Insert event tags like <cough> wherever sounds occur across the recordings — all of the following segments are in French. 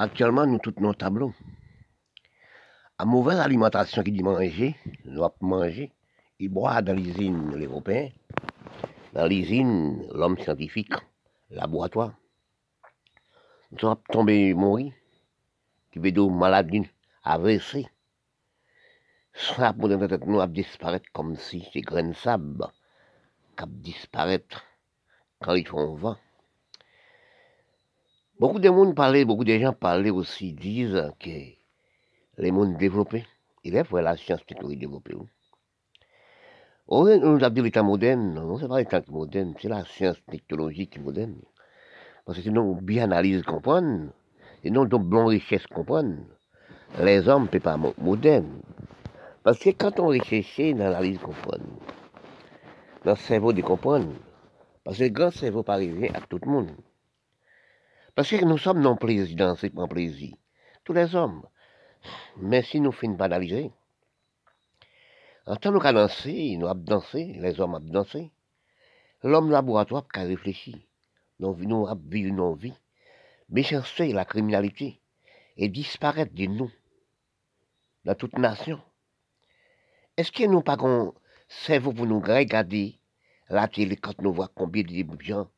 Actuellement, nous tous nos tableaux. À mauvaise alimentation qui dit manger, nous avons manger, ils boivent dans l'usine l'Européen, dans l'usine l'homme scientifique, laboratoire. Nous sommes tombés mourir, qui veut dire maladie, AVC. Ça, pour notre tête, nous, disparaître comme si ces grains de sable qui disparaître quand ils font vent. Beaucoup de monde parlaient, beaucoup de gens parlaient aussi, disent que les mondes développés, il est vrai la science technologie développée. On nous a dit l'état moderne, non, c'est pas l'état moderne, c'est la science technologique moderne. Parce que sinon, bien analyse comprendre, sinon, donc, bon richesse comprendre, les hommes ne peuvent pas modernes. Parce que quand on réfléchit dans l'analyse comprendre, dans le cerveau de comprendre, parce que le grand cerveau pas arriver à tout le monde. Parce que nous sommes non plaisir dans ce plaisir. Tous les hommes. Mais si nous finissons pas d'analyser, en tant que nous danser, nous avons dansé, les hommes ont dansé. L'homme laboratoire qui a réfléchi. Nous avons vécu nos vies. Méchanceté, la criminalité, et disparaître de nous, dans toute nation. Est-ce que nous pas qu'on cerveau pour nous regarder? La télé quand nous voyons combien de gens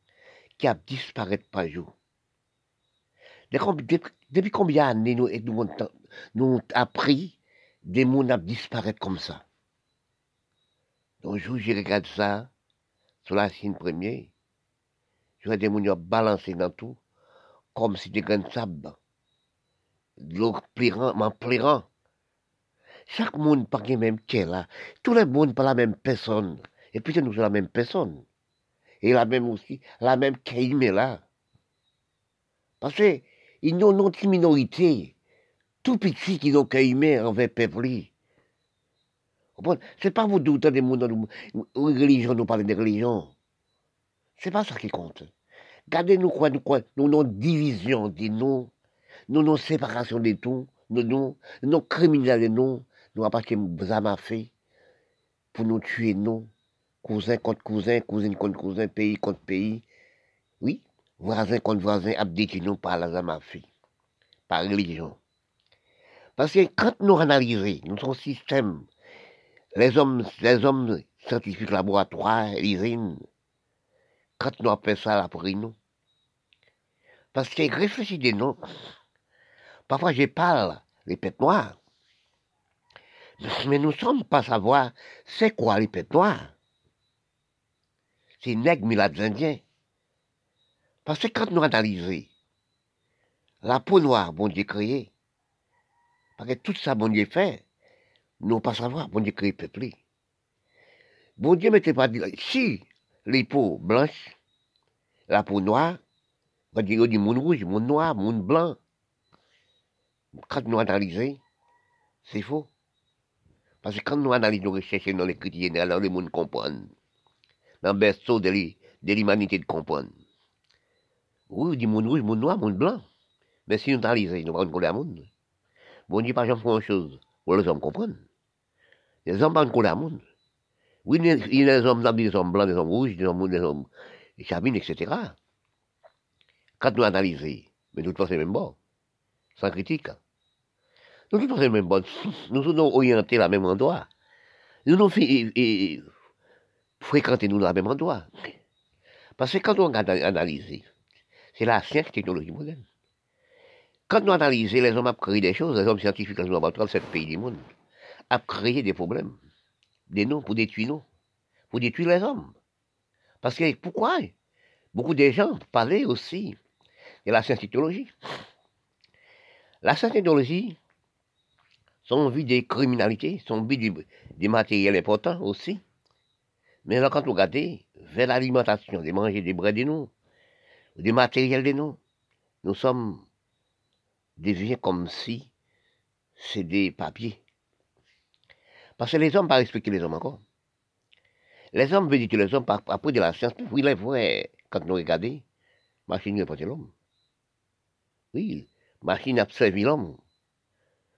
qui disparu par jour depuis combien d'années nous, nous, nous appris des gens à disparaître comme ça? Donc, je regarde ça sur la Chine première. Je vois des gens balancer dans tout, comme si des grains de sable. L'eau pleurant, m'en pleurant. Chaque monde pas le même est là. Tout le monde pas la même personne. Et puis nous sommes la même personne. Et la même aussi, la même qui là. Parce que ils ont une minorité, tout petit qui ont caïmé envers le peuple. C'est pas vous douter des mondes, religion, nous parlons de religion. C'est pas ça qui compte. Gardez nous quoi, nous quoi, nous nos division de nous, nous nos séparation de tout, nous nous, nos criminels de nous, vous avez fait pour nous tuer, nous, cousin contre cousin, cousine contre cousin, pays contre pays. Oui, voisin contre voisin, nous par la zamafie, par religion. Parce que quand nous analysons notre système, les hommes, les hommes scientifiques, laboratoires, usines, quand nous appelons ça la pour nous, parce que réfléchissez nous, parfois je parle les pètes noires, mais nous ne sommes pas savoir c'est quoi les pètes noires. C'est nègres milades indiens. Parce que quand nous analysons la peau noire, bon Dieu créé, parce que tout ça, bon Dieu fait, nous pas savoir, bon Dieu créé peuplé. Bon Dieu m'était pas dit, si les peaux blanches, la peau noire, on dit, du monde rouge, monde noir, monde blanc. Quand nous analysons, c'est faux. Parce que quand nous analysons nos recherches dans chrétiens, alors le monde comprend. Dans le berceau de l'humanité de comprendre. Oui, du monde rouge, monde noir, monde blanc. Mais si nous analysons, nous ne pas le monde. Bon Dieu, pas jamais grand chose. Pour les hommes comprennent. Les hommes ne pas le monde. Oui, il y a des hommes, des hommes blancs, des hommes rouges, des hommes, des cabines, etc. Quand nous analysons, mais nous c'est même bon, sans critique. Nous c'est même bon, nous sommes orientés à la même endroit. Nous nous fréquenter nous dans le même endroit. Parce que quand on analyse, c'est la science technologie moderne. Quand nous analysons, les hommes ont créé des choses, les hommes scientifiques, les hommes dans sept pays du monde, ont créé des problèmes, des noms pour détruire nous, pour détruire les hommes. Parce que pourquoi? Beaucoup de gens parlaient aussi de la science technologie. La science technologie, son vie des criminalités, son vie des matériels importants aussi. Mais là, quand vous regardez vers l'alimentation, de manger des bras de nous, des matériels de nous, nous sommes devenus comme si c'est des papiers. Parce que les hommes pas respecter les hommes encore. Les hommes veulent dire que les hommes, après de la science, oui, les vrai, quand nous regardons, machine n'est pas l'homme. Oui, machine a servi l'homme,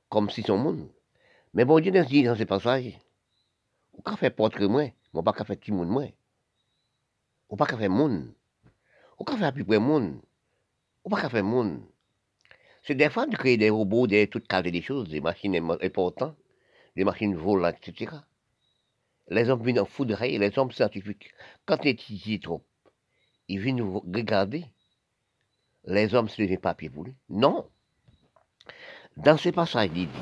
comme si son monde. Mais bon Dieu nous dit dans ces passages, on pas faire portrait moins, on pas faire monde moins. On pas faire monde. On pas faire plus près monde. On pas faire monde. C'est des fois de créer des robots, des toutes caser des choses, des machines importantes, des machines volantes, etc. Les hommes viennent en foudrer, les hommes scientifiques, quand ils étudient trop, ils viennent regarder. Les hommes, c'est des papiers voulus. Non. Dans ces passages, il dit,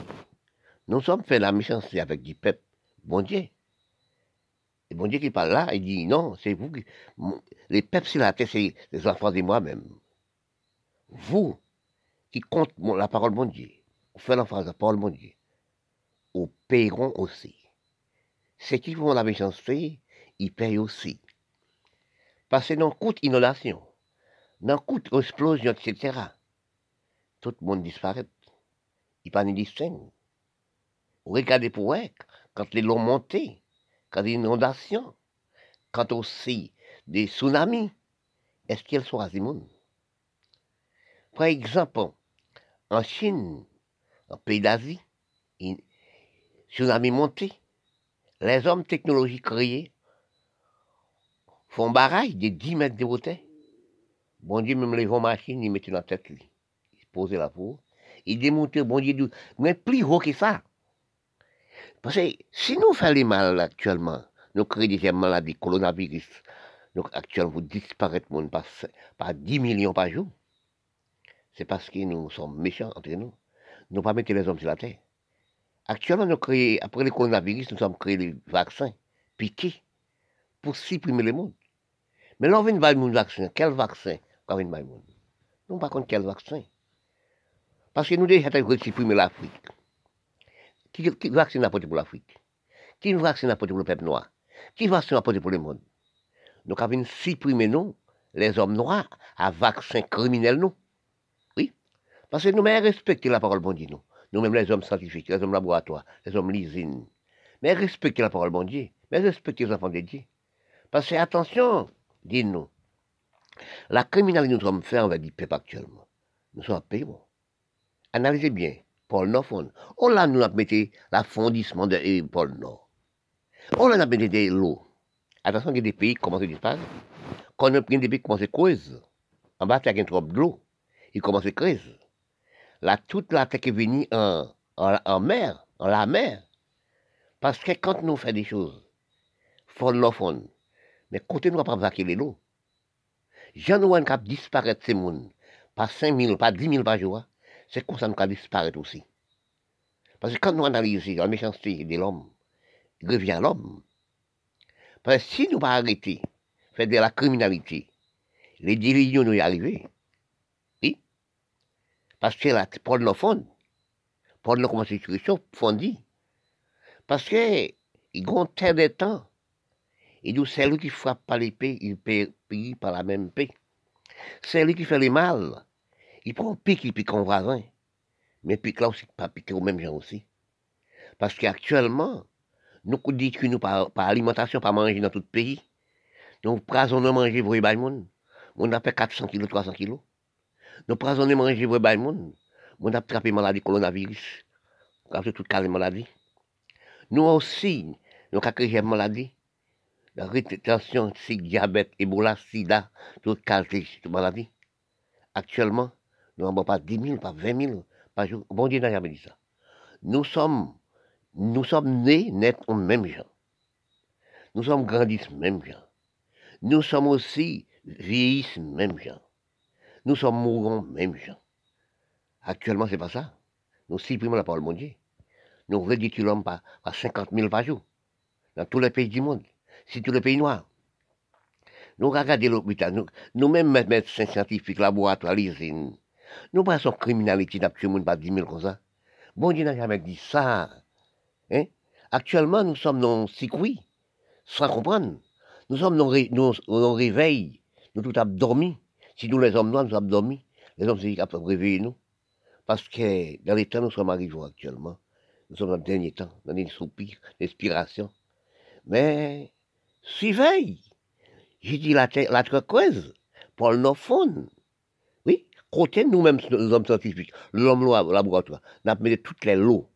nous sommes fait la méchanceté avec du peuple, bon Dieu. Et bon Dieu qui parle là, il dit, non, c'est vous qui... Les peuples sur la c'est les enfants de moi-même. Vous, qui compte la parole de Dieu, vous faites l'enfance de la parole de Dieu, vous payeront aussi. Ceux qui font la méchanceté, ils payent aussi. Parce que dans coûte inondation, dans coûte explosion, etc., tout le monde disparaît. Il pas ni distingue. Regardez pour eux, quand les lots montés, quand des inondations, quand aussi des tsunamis, est-ce qu'elles sont monde Par exemple, en Chine, en pays d'Asie, tsunami monté, les hommes technologiques créés font barrage de 10 mètres de hauteur. Bon Dieu, même les vents machines, ils mettent la tête. Ils posaient la peau. Ils démontaient, bon Dieu, mais plus haut que ça. Parce que si nous faisons mal actuellement, nous créons des maladies, coronavirus, donc actuellement, vous disparaître par, par 10 millions par jour c'est parce que nous sommes méchants entre nous. Nous pas mettre les hommes sur la terre. Actuellement, nous créons, après le coronavirus, nous avons créé les vaccins piqués pour supprimer le monde. Mais là, on vient de vaccin. Quel vaccin on vient de monde? Nous pas contre quel vaccin? Parce que nous déjà supprimer l'Afrique. Qui, qui vaccin apporté pour l'Afrique? Qui vaccin apporté pour le peuple noir? Qui vaccin apporté pour le monde? Nous avons supprimé nous, les hommes noirs, à vaccin criminel nous. Parce que nous-mêmes respectons la parole bon Dieu, nous. Nous-mêmes les hommes scientifiques, les hommes laboratoires, les hommes l'usine. Mais respectons la parole bon Dieu. Mais respectons les enfants de Dieu. Parce que, attention, dites-nous, la criminalité que nous sommes faits envers le peuple actuellement, nous sommes pays. Analysez bien, Paul Nord. On l'a nous mis l'affondissement de Paul Nord. On l'a mis de l'eau. Attention, il y a des pays qui commencent à disparaître. Quand on a des pays qui commencent à creuser, en bas, il y a trop d'eau. Ils commencent à creuser la, toute la terre est venue en, en, mer, en la mer. Parce que quand nous faisons des choses, fond nos fond, mais côté nous pas vaquer l'eau. Jean nous cap disparaître ces mondes, pas 5 000, pas 10 000 par jour. C'est comme ça nous disparaître aussi. Parce que quand nous analysons la méchanceté de l'homme, il revient à l'homme. Parce que si nous pas arrêter, faire de la criminalité, les dirigeants nous y arriver, parce que là, Paul le fond. Paul le constitution fondit. Parce que, ils ont tel de temps. Et nous, c'est lui qui frappe par l'épée, il paye par la même paix. C'est lui qui fait le mal. Il prend pique, il pique en voisin. Mais pique là aussi, pas piquer aux mêmes gens aussi. Parce qu'actuellement, nous disons que nous, par, alimentation, pas manger dans tout le pays. Nous prenons manger pour les monde. On a fait 400 kilos, 300 kilos. Nous prenons manger pour le monde. On a attrapé maladie coronavirus. On a tout cas maladie. Nous aussi, nous avons créé maladie. La rétention, c'est diabète, Ebola, sida, tout cas de maladie. Actuellement, nous n'avons pas 10 000, pas 20 000 par jour. Bon Dieu ça. Nous sommes, nous sommes nés, nés en même gens. Nous sommes grandis même gens. Nous sommes aussi vieillissent même gens. Nous sommes mourants même gens. Actuellement, c'est pas ça. Nous supprimons la parole Dieu. Nous ridiculons pas à 50 000 par jour. Dans tous les pays du monde. C'est tous les pays noirs. Nous regardons l'hôpital. Nous, nous-mêmes, médecins scientifiques, laboratoires, l'usine. Nous passons criminalité monde pas 10 000 comme ça. Bon Dieu n'a jamais dit ça. Hein? Actuellement, nous sommes dans circuit, sans comprendre. Nous sommes dans un réveil. Nous tout avons dormi. Si nous, les hommes noirs, nous avons dormi, les hommes capables de réveiller nous. Parce que dans les temps, nous sommes arrivés actuellement. Nous sommes dans le dernier temps, dans une soupir, l'inspiration. Mais, surveille. J'ai dit la, la le fond. Oui, côté nous-mêmes, les hommes scientifiques, l'homme laboratoire, nous avons mis toutes les lots.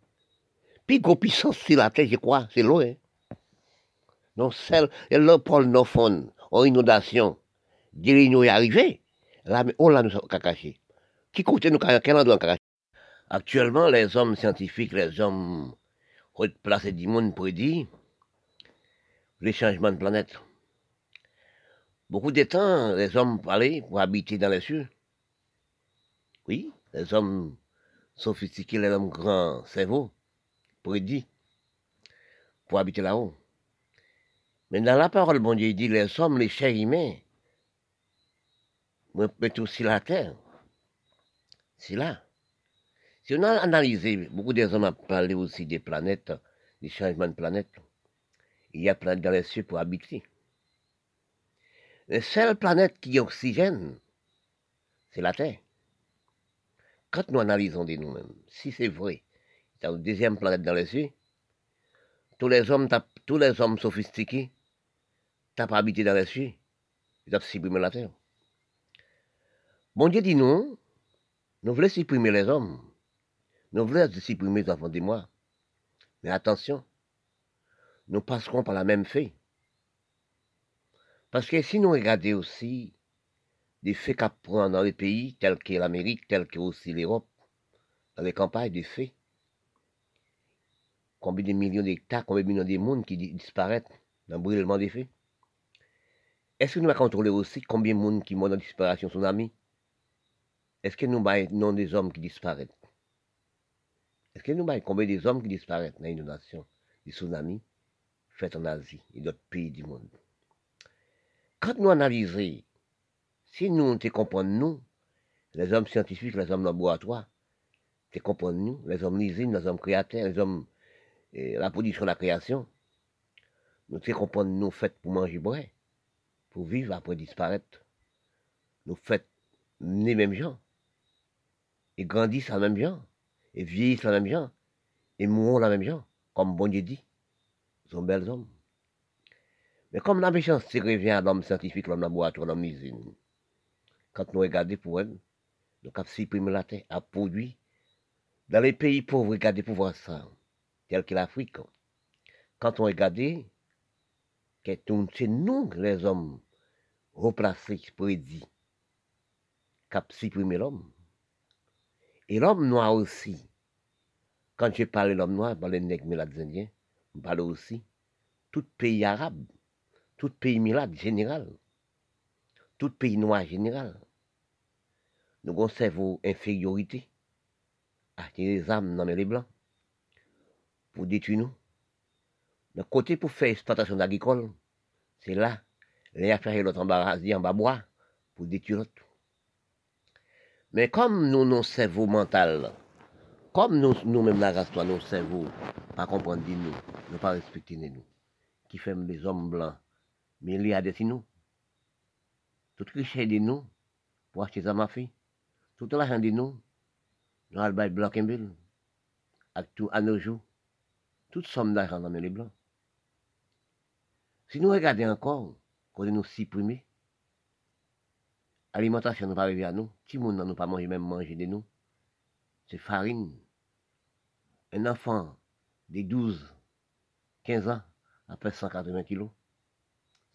Puis, gros puissance sur la terre, je crois, c'est l'eau, hein. Celle, et le fond, en inondation, réunions est arrivé. Là, on l'a nous caché. Qui compte nous, quel endroit Actuellement, les hommes scientifiques, les hommes placés du monde prédit les changements de planète. Beaucoup de temps, les hommes parlaient pour habiter dans les cieux. Oui, les hommes sophistiqués, les hommes grands cerveaux, prédit pour habiter là-haut. Mais dans la parole, bon Dieu dit, les hommes, les chers humains, mettent aussi la terre. C'est là. Si on a analysé, beaucoup des hommes ont parlé aussi des planètes, des changements de planètes. Il y a planètes dans les cieux pour habiter. La seule planète qui a oxygène, c'est la Terre. Nous analysons de nous-mêmes, si c'est vrai, c'est la deuxième planète dans les cieux, tous les hommes, tous les hommes sophistiqués, t'as pas habité dans les cieux, ils ont supprimé la terre. Bon Dieu dit non, nous voulons supprimer les hommes, nous voulons supprimer les enfants de moi. Mais attention, nous passerons par la même fait. Parce que si nous regardons aussi des faits qu'apprend dans les pays tels que l'Amérique, tels que aussi l'Europe, dans les campagnes des faits, combien de millions d'hectares, combien de millions de monde qui disparaissent dans le brûlement des faits? Est-ce que nous allons contrôler aussi combien de monde qui meurt dans la disparition tsunami Est-ce que nous avons des hommes qui disparaissent? Est-ce que nous combien des hommes qui disparaissent dans l'inondation des tsunamis faites en Asie et d'autres pays du monde? Quand nous analysons, si nous te comprenons, nous, les hommes scientifiques, les hommes laboratoires, te comprenons, nous, les hommes l'usine, les hommes créateurs, les hommes la production, la création, nous te comprenons, nous faites pour manger pour vivre après disparaître. Nous faites les mêmes gens, et grandissent la même gens, et vieillissent la même gens, et mourront la même gens, comme bon Dieu dit. Ils sont belles hommes. Mais comme la méchanceté revient à l'homme scientifique, l'homme laboratoire, l'homme usine, quand nous regardons pour elle, nous avons supprimé la terre, à produit. Dans les pays pauvres, regardez pour voir ça tel que l'Afrique. Quand on regarde, c'est nous, les hommes, replacés, prédits, qui supprimer l'homme. Et l'homme noir aussi. Quand je parle de l'homme noir, nègres indiens, je parle aussi tout pays arabe, tout pays milade général, tout pays noir général. Nous avons cerveau infériorité, à les âmes dans les blancs pour détruire nous. Le côté pour faire exploitation agricole, c'est là, les affaires l'autre embarrassé en bas bois pour détruire l'autre. Mais comme nous, nos cerveaux mental, comme nous, nous-mêmes, la race, nos cerveaux, pas comprendre nous, ne pas respecter nous, qui fait des hommes blancs, mais il y a des nous. Toute richesse de nous, pour acheter ça ma fille, tout l'argent de nous, nous allons blanc et tout à nos jours toute somme d'argent dans les blancs. Si nous regardons encore, quand nous supprimer, l'alimentation ne pas arriver à nous, si monde ne pas manger, même manger de nous, c'est farine. Un enfant de 12, 15 ans, après 180 kilos,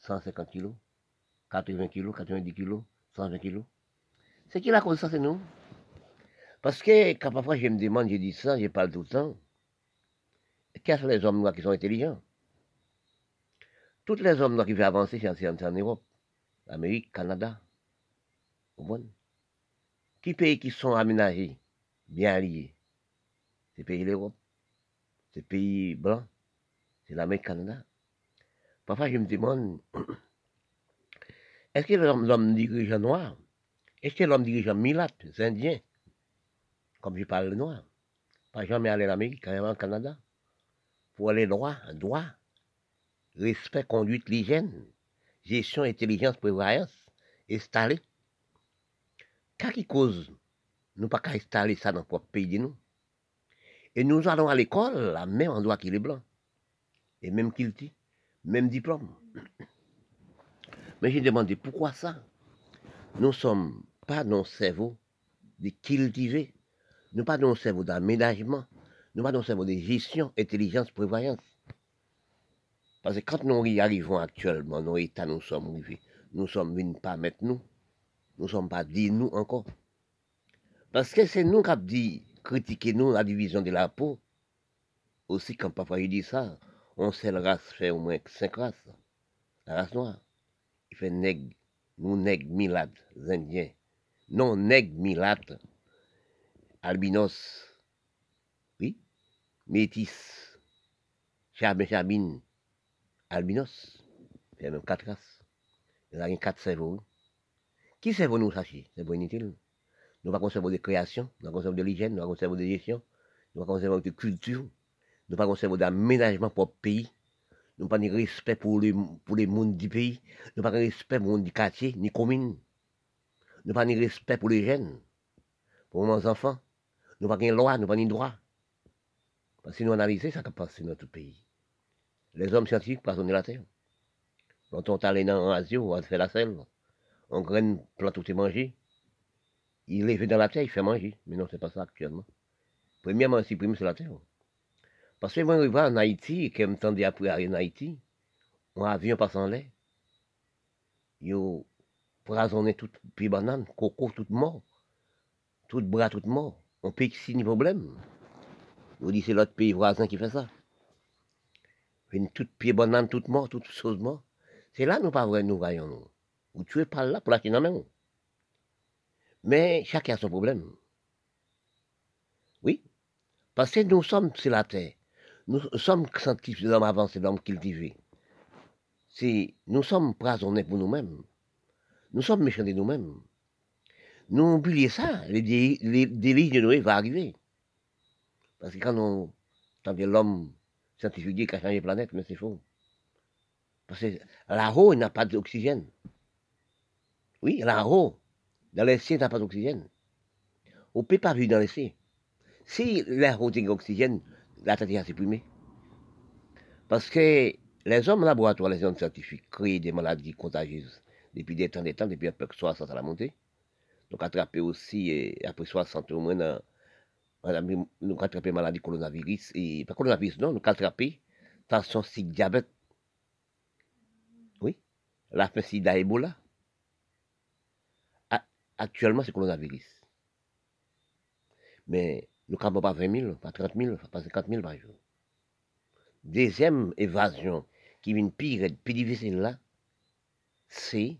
150 kilos, 80 kilos, 90 kilos, 120 kilos. C'est qui la cause ça, c'est nous? Parce que quand parfois je me demande, je dis ça, je parle tout le temps. Qu'est-ce les hommes noirs qui sont intelligents? Tous les hommes noirs qui veulent avancer, c'est en Europe, Amérique, Canada. Qui pays qui sont aménagés, bien alliés C'est pays l'Europe, c'est pays blanc, c'est l'Amérique, Canada. Parfois, je me demande, <clears throat> est-ce que l'homme dirigeant noir, est-ce que l'homme dirigeant milate, indien, comme je parle noir, pas jamais aller en Amérique, carrément au Canada pour les droits, droit, respect, conduite, l'hygiène, gestion, intelligence, prévoyance, installer. Qu'est-ce qui cause nous pas qu'à installer ça dans notre pays de nous? Et nous allons à l'école, la même endroit qu'il est blanc. Et même qu'il dit, même diplôme. Mais j'ai demandé pourquoi ça? Nous ne sommes pas dans le cerveau de cultiver, nous pas dans le cerveau d'aménagement, nous avons cerveau de gestion, intelligence, prévoyance. Parce que quand nous y arrivons actuellement, nos états nous sommes arrivés, nous sommes venus pas mettre nous, nous ne sommes pas dit nous encore. Parce que c'est nous qui avons dit, critiquer nous la division de la peau. Aussi, quand papa il dit ça, on sait la race fait au moins cinq races. La race noire. Il fait nègre, nous nègres, milades, indiens. Non, nègre, milades, albinos, oui, métis, chabin, chabine, albinos. A même quatre races. Il y a quatre cerveaux. Qui cerveau nous, sachez C'est? Bon inutile. Nous pas conserver de création, nous ne pas conserver de l'hygiène, nous ne pas conserver de gestion, nous ne pas conserver de culture, nous ne pas conserver d'aménagement pour le pays, nous pas de respect pour les, pour les mondes du pays, nous pas de respect pour le monde du ni commune, nous pas de respect pour les jeunes, pour nos enfants, nous pas de loi, nous pas de droit. Parce que nous analysons ça qui passe dans notre pays. Les hommes scientifiques passent la terre. Quand on est allé dans l'Asie, on fait la selle, on graine plante tout est mangé, il est dans la terre, il fait manger. Mais non, c'est pas ça actuellement. Premièrement, si premier, c'est la terre. Parce que moi, je vais en Haïti, et que je me après en Haïti, un avion en l'air. Il poisonné tout pied banane, coco tout mort, tout bras tout mort. On peut ici ni problème. Vous dites c'est l'autre pays voisin qui fait ça. Une toute pied banane, tout mort, toute chose mort. C'est là nous pas vrai nous voyons nous. Vous tuez pas là pour la dans main. Mais chacun a son problème. Oui. Parce que nous sommes sur la terre. Nous sommes scientifiques, l'homme avancé, l'homme cultivé. Nous sommes prisonniers pour nous-mêmes. Nous sommes méchants de nous-mêmes. Nous oublions ça, les, délits de Noé vont arriver. Parce que quand on entend l'homme scientifique qui a changé la planète, mais c'est faux. Parce que là-haut, il n'y a pas d'oxygène. Oui, là-haut, dans les cieux, il n'y a pas d'oxygène. On ne peut pas vivre dans les cieux. Si l'air est d'oxygène, la tête est supprimée. Parce que les hommes laboratoires, les hommes scientifiques, créent des maladies contagieuses depuis des temps, des temps, depuis un peu 60 à la montée. Donc, attraper aussi, après 60 au moins, nous avons attrapé maladie coronavirus, et pas coronavirus, non, nous attrapé tension, si diabète. Oui, la fin sida, Ebola. Actuellement, c'est coronavirus. Mais nous ne pas 20 000, pas 30 000, pas 50 000 par jour. Deuxième évasion qui vient pire et plus difficile là, c'est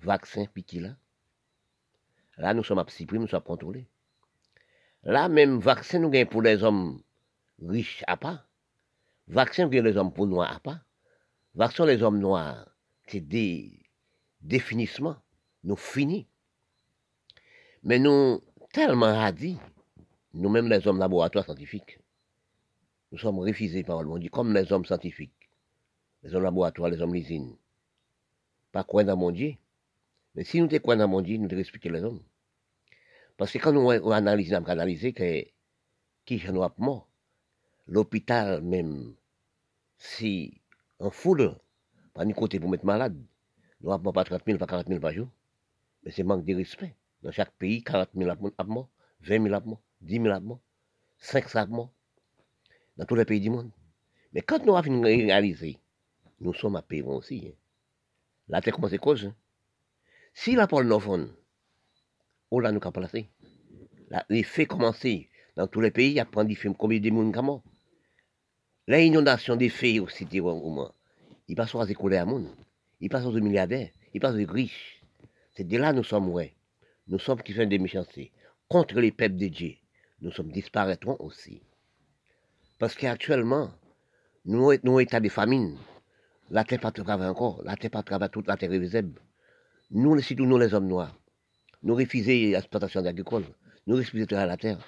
vaccin piqué là. Là, nous sommes à nous sommes contrôlés. Là, même vaccin, nous gagnons pour les hommes riches à pas. Vaccin pour les hommes pour noirs à pas. Vaccin les hommes noirs, c'est des définissements. Nous finis. Mais nous, tellement radis, nous-mêmes les hommes laboratoires scientifiques, nous sommes refusés par le monde, comme les hommes scientifiques, les hommes laboratoires, les hommes l'usine. Pas quoi dans mon Dieu. Mais si nous étions quoi dans mon Dieu, nous devons expliquer les hommes. Parce que quand nous analysons, nous analysons que qui j'en ai mort, l'hôpital même, si en foule, pas ni côté pour mettre malade, nous n'avons pas 30 000, pas 40 000 par jour. Mais c'est manque de respect. Dans chaque pays, 40 000 morts, 20 000 morts, 10 000 morts, 500 morts. Dans tous les pays du monde. Mais quand nous avons réalisé, nous sommes à payer aussi. Hein. La terre commence à cause. Hein. Si la pôle Novon, on l'a nous qu'à. Les faits commencent dans tous les pays, il y a plein de films, combien de monde morts. L'inondation des faits aussi, au moins. Il passe aux écoles à monde. Il passe aux milliardaires. Il passe aux riches. C'est de là nous sommes, ouais nous sommes qui font des méchancetés, contre les peuples de Dieu, nous sommes disparaîtrons aussi. Parce qu'actuellement, nous sommes état de famine. La terre pas travaille encore, la terre pas travaille toute la terre visible. Nous, surtout nous les hommes noirs, nous refusons l'exploitation agricole, nous refusons à la terre.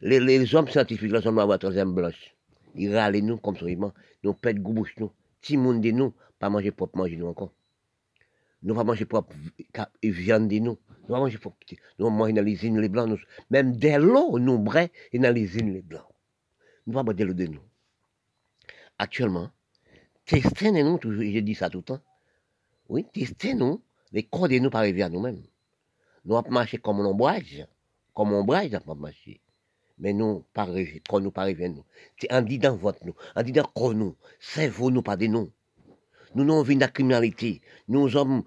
Les, hommes scientifiques, les hommes noirs, troisième blanche, ils râlent nous comme ça, nous pètent bouche nous, petit monde de nous, pas manger propre manger nous encore. Nous allons manger propre viande de nous. Nous allons manger propre. Nous manger dans les les blancs. Même dès l'eau, nous brais et dans les les blancs. Nous boire de l'eau de nous. Actuellement, testez-nous, je dis ça tout le temps. Oui, testez-nous, les corps de nous par arriver à nous-mêmes. Nous allons marcher comme un ombrage. Comme un ombrage, nous allons marcher. Mais nous, pas rêver, quand nous pas arriver nous. En dit dans votre nous, en dit dans corps nous, vous nous, pas de nous. Nous n'avons vu de la criminalité. Nous sommes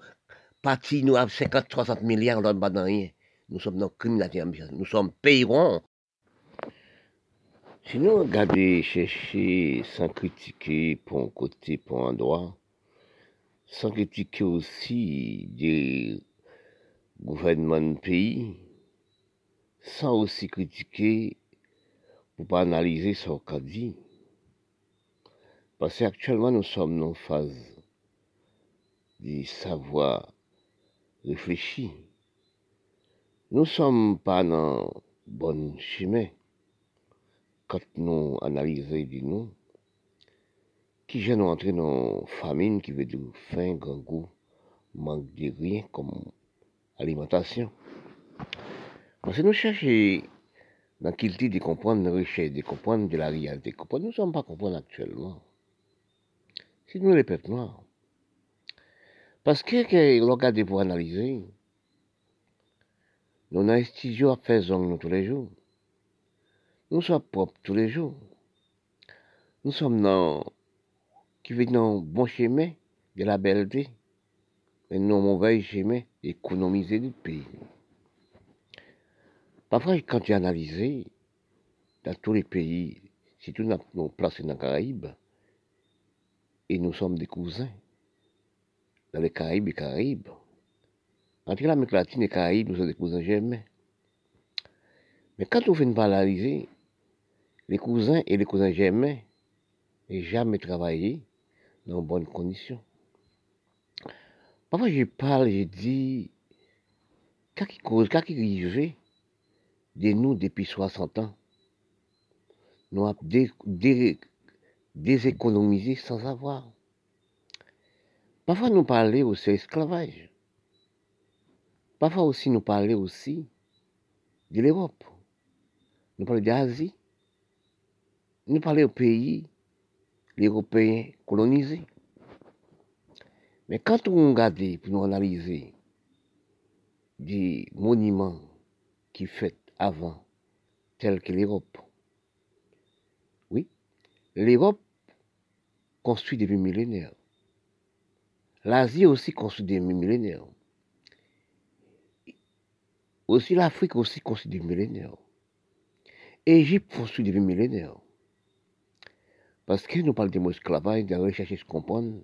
partis, nous avons 50, 60 milliards, nous n'avons rien. Nous sommes dans la criminalité. Nous sommes payrons. Si nous regardons, chercher sans critiquer pour un côté, pour un droit, sans critiquer aussi des gouvernements de pays, sans aussi critiquer pour pas analyser ce qu'on dit. Parce qu'actuellement, nous sommes dans une phase de savoir réfléchir. Nous ne sommes pas dans bon chemin quand nous analysons de nous, qui gêne entrer dans famine qui veut dire faim, grand goût, manque de rien comme alimentation. Parce que nous cherchons dans dit de comprendre richesse, de comprendre de la réalité, nous ne sommes pas comprendre actuellement. C'est nous les peuples. Parce que, que l'on regarde pour analyser, nous avons un studio à faire nous tous les jours. Nous sommes propres tous les jours. Nous sommes dans, qui bon chemin de la belleté, mais non mauvais chemin d'économiser du pays. Parfois, quand tu analyses, dans tous les pays, si tu nous placés dans les Caraïbes, et nous sommes des cousins, dans les Caraïbes et Caraïbes, entre l'Amérique latine et Caraïbes, nous sommes des cousins jamais. Mais quand on fait une analyser, les cousins et les cousins germains n'ont jamais travaillé dans de bonnes conditions. Parfois, je parle, je dis, qu'est-ce qui cause, qu'est-ce qui arrive de nous depuis 60 ans Nous avons déséconomisé sans avoir. Parfois, nous parlons aussi d'esclavage. Parfois aussi, nous parlons aussi de l'Europe. Nous parlons d'Asie. Nous parlons aux pays, Européens colonisés. Mais quand on regarde, pour nous analyser, des monuments qui fait avant, tels que l'Europe, oui, l'Europe construit depuis millénaires. L'Asie aussi construit depuis millénaires. Aussi l'Afrique aussi construit depuis millénaires. Égypte construit depuis millénaires. Parce que nous parlons de l'esclavage, de rechercher, de comprendre,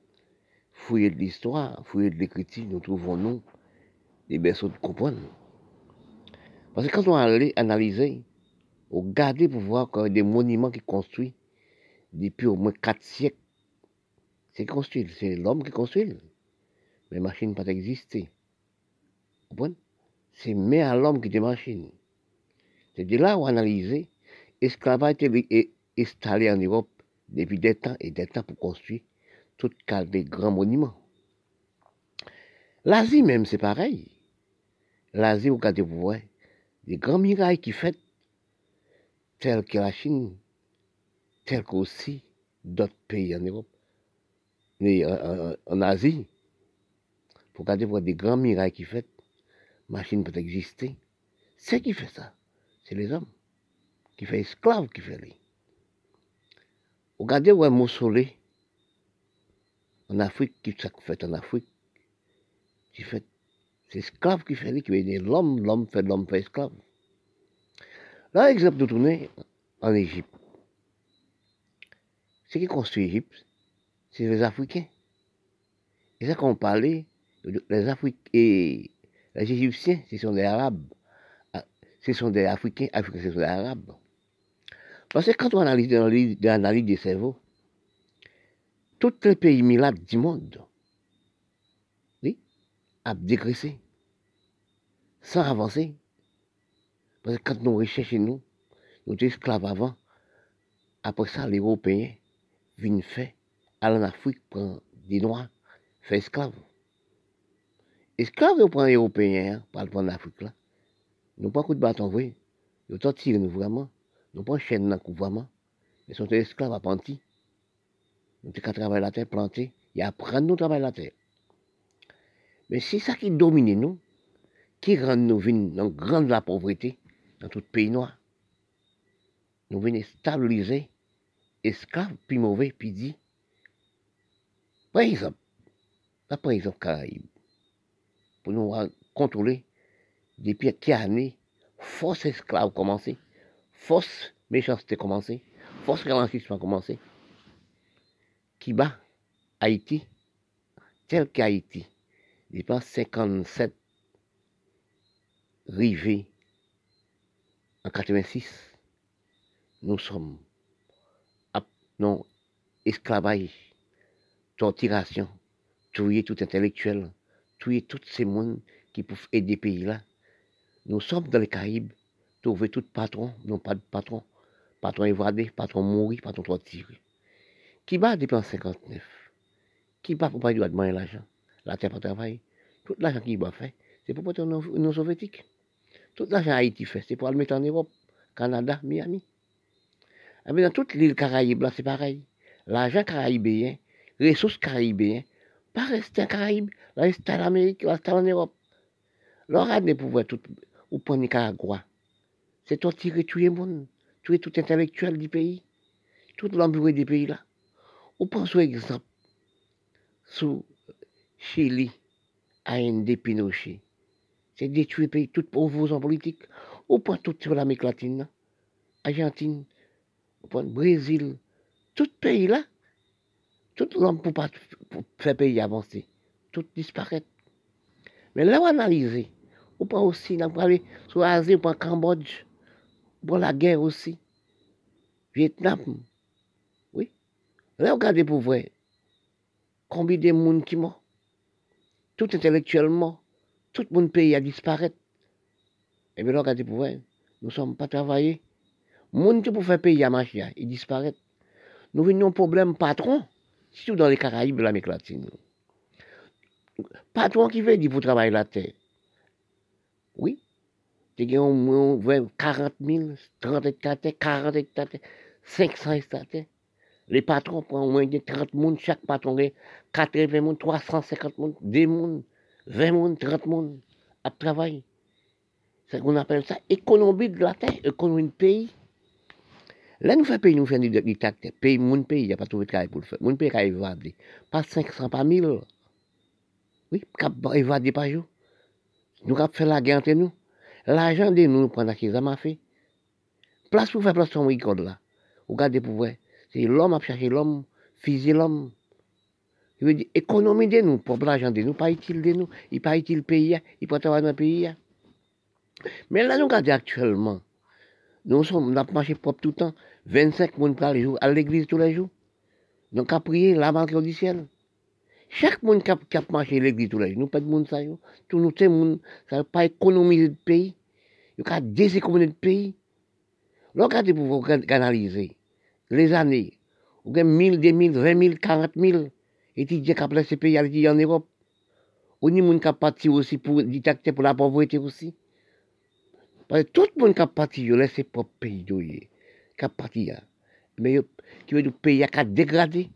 fouiller de l'histoire, fouiller de l'écriture, nous trouvons nous des berceaux de comprendre. Parce que quand on a analysé, on regarde pour voir des monuments qui construits depuis au moins quatre siècles. C'est construit, c'est l'homme qui construit. Mais machine pas existé. C'est mais à l'homme qui des machines. C'est de là où on a analysé l'esclavage est installé en Europe depuis des temps et des temps pour construire tout cas des grands monuments. L'Asie même, c'est pareil. L'Asie, vous regardez, vous voyez, des grands murailles qui fait tels que la Chine, tels qu'aussi d'autres pays en Europe. Mais en, Asie, vous regardez, vous des grands murailles qui fait, machine peut exister. C'est qui fait ça? C'est les hommes. Qui fait esclaves qui fait les. Regardez où est mausolée en Afrique, qui fait en Afrique? Qui fait, c'est esclave qui fait, qui veut l'homme, l'homme fait l'homme fait esclave. Là, exemple de tourner en Égypte. Ce qui construit l'Égypte, c'est les Africains. Et ça qu'on parlait, les Égyptiens, ce sont des Arabes. Ah, ce sont des Africains, Africains, ce sont des Arabes. Parce que quand on analyse l'analyse des cerveaux, tous les pays milades du monde, oui, a dégraissé, sans avancer. Parce que quand nous recherchons nous, nous sommes esclaves avant. Après ça, les Européens viennent faire, aller en Afrique, prendre des Noirs, faire esclaves. Esclaves, ils Européens, hein, pour aller en Afrique là. Nous pas coup de bâton, oui. Ils torturent nous vraiment. Nous pas chaîne dans le gouvernement. Ils sont esclaves apprentis. Nous avons travailler la terre, planter, et apprendre nous travailler la terre. Mais c'est ça qui domine nous, qui rend nous dans grande la pauvreté dans tout pays noir. Nous venons stabiliser, esclaves, puis mauvais, puis dit. Par exemple, par exemple, Caraïbes, pour nous contrôler depuis année, force esclave commencé, force méchanceté commencé, force ralentisme a commencé. Qui bat Haïti, tel qu'Haïti, depuis 57, rivé en 86, nous sommes non esclavage, torturation, tuer tout intellectuel, tuer tous ces mondes qui peuvent aider pays là. Nous sommes dans les Caraïbes, trouver tout patron, non pas de patron. Patron évadé, patron mourir, patron torturé. Qui va dépenser 59 Qui va pour pas demander l'argent? La terre pour travailler. Tout l'argent qu'il va faire, c'est pour porter nos soviétique. Tout l'argent Haïti fait, c'est pour le mettre en Europe, Canada, Miami. Mais eh dans toute l'île Caraïbe, là, c'est pareil. L'argent caribéen, les ressources caribéennes, pas rester en Caraïbe, là, rester en Amérique, rester en Europe. L'orade pour voir tout, ou pour Nicaragua. C'est toi tirer tous les monde, tuer tout intellectuel du pays, tout l'embrouille du pays là. Ou pense exemple, sous Chili, AND Pinochet. C'est détruire le pays, tout pauvres en politique. Ou point tout sur l'Amérique latine, Argentine, au Brésil, tout pays là, tout l'homme pour, pas, faire pays avancer, tout disparaître. Mais là, on analyse, on prend aussi, on prend sur l'Asie, on Cambodge, prend la guerre aussi, Vietnam, oui. Là, regardez pour voir combien de monde qui mort, tout intellectuellement, tout mon pays a disparu. Et bien, regardez pour voir, nous ne sommes pas travaillés. Moun qui pour faire payer à marcher, il disparaît. Nous venons un problème patron, surtout dans les Caraïbes de l'Amérique latine. Patron qui veut dire pour travailler la terre. Oui. Tu as au moins 40 000, 30 hectares, 40 hectares, 500 hectares. Les patrons prennent au moins 30 personnes, chaque patron a 80 personnes, 350 personnes, 2 personnes, 20 personnes, 30 personnes à travailler. C'est qu'on appelle ça économie de la terre, économie de pays. Là, nous faisons payer, nous faisons des taxes. Paye mon pays, il n'y a pas trouvé de travail pour le faire. Mon pays a évadé. Pas 500, pas 1000. Oui, a évadé par jour. Nous avons fait la guerre entre nous. L'argent de nous, nous prenons qu'ils ont fait. Place pour faire place sur code là. Regardez pour voir. C'est l'homme à chercher l'homme, fusil l'homme. Il veut dire, économie de nous, pour l'argent de nous, pas utile de nous. Il pas utile le pays, il peut travailler dans le pays. Mais là, nous regardons actuellement. Nous sommes, on a marché propre tout le temps. 25 personnes par jour, à l'église tous les jours. Donc, à prier, la banque du ciel. Chaque monde qui a, qui a marché à l'église tous les jours, nous pas de monde ça, yo. Tout nous, c'est monde, ça n'a pas économisé le pays. Il a déséconomisé le pays. Regardez pour vous analyser les années. Vous avez 1000, 2000, 20 000, 40 000 étudiants qui ont placé ce pays en Europe. A des gens qui ont parti aussi pour pour la pauvreté aussi. Tout le monde qui a parti, il laisse ses propres pays qui a parti. Mais qui veut dire pays qui a dégradé.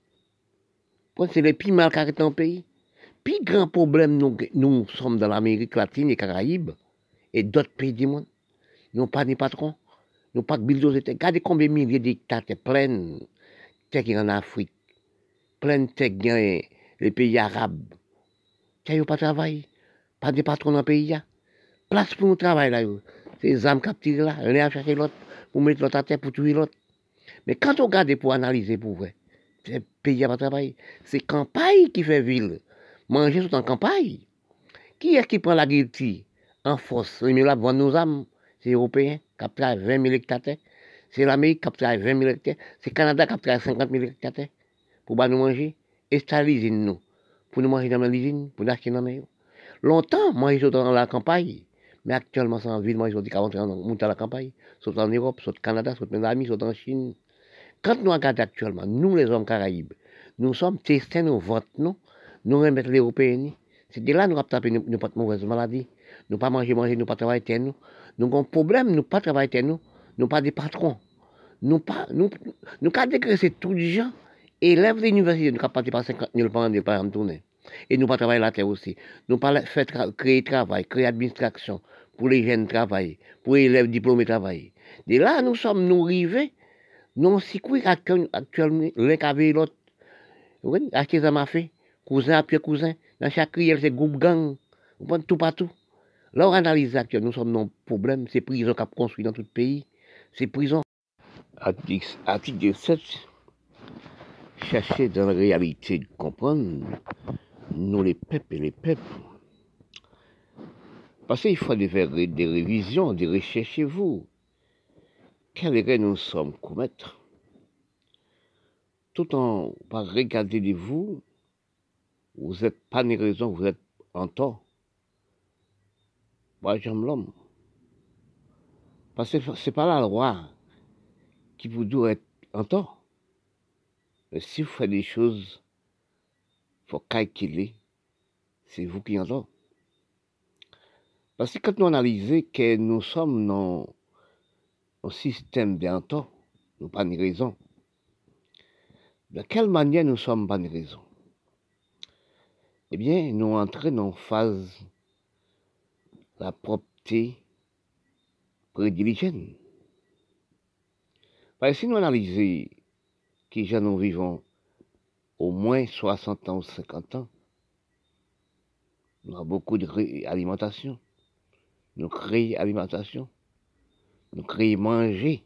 C'est le plus mal qui dans le pays? Puis grand problème, nous, sommes dans l'Amérique latine et Caraïbes et d'autres pays du monde. Nous n'avons pas de patrons. Nous n'avons pas de bulldozer. Regardez combien de milliers d'hectares pleins de en Afrique. Plein de les pays arabes. Il n'y a pas de travail. Pas de patrons dans le pays. Place pour nous travailler là. Les âmes tirent là. Rien à chercher l'autre pour mettre l'autre à terre pour tuer l'autre. Mais quand on regarde pour analyser pour vrai, c'est pays à travail. C'est campagne qui fait ville. Manger tout en campagne. Qui est qui prend la guilty en force Les là vendre nos âmes. C'est Européens qui travaillent 20 000 hectares. C'est l'Amérique qui travaille 20 000 hectares. C'est Canada qui travaille 50 000 hectares. Pour nous manger. Et c'est l'usine nous. Pour nous manger dans l'usine, pour nous acheter dans la Longtemps, manger dans la campagne. Mais actuellement, c'est en ville, moi, ils ont dit qu'avant monter à la campagne, soit en Europe, soit au Canada, soit en Amis, soit en Chine. Quand nous regardons actuellement, nous, les hommes caraïbes, nous sommes testés nos votes, non? Nous remettons les Européens. C'est de là nous avons tapé nous pas de mauvaises maladies. Nous pas manger, manger, nous pas travailler nous. Nous avons un problème, nous pas travailler nous. Nous pas des patrons. Nous pas, nous, nous, avons dégraissé tous les gens. Élèves de l'université, nous avons parti par 50 000 par an, par an tourner. Et nous pas travailler la terre aussi. Nous pas faire créer travail, créer administration pour les jeunes travailler, pour les élèves diplômés travailler. De là, nous sommes nous rivés, nous quoi actuellement, l'un qui l'autre. Oui, acheter ça m'a fait, cousin après cousin. Dans chaque riel, c'est groupe gang. Vous tout partout. Là, on analyse actuellement, nous sommes dans problème, c'est prison qu'a construit dans tout le pays, c'est prison. Article 17, chercher dans la réalité de comprendre, nous les peuples et les peuples. Parce qu'il faut faire des révisions, des recherches chez vous. Quelle erreur nous sommes commettre Tout en pas regarder de vous, vous n'êtes pas ni raison, vous êtes en tort. Moi, j'aime l'homme. Parce que ce n'est pas la loi qui vous doit être en tort. Mais si vous faites des choses, il faut calculer, c'est vous qui en. Parce que quand nous analysons que nous sommes dans un système d'entente, nous pas de raison. De quelle manière nous sommes pas de raison? Eh bien, nous entrons en phase la propreté prédiligène. Parce que si nous analysons gens nous vivons au moins 60 ans ou 50 ans, nous avons beaucoup d'alimentation. Nous créons alimentation. Nous créons manger.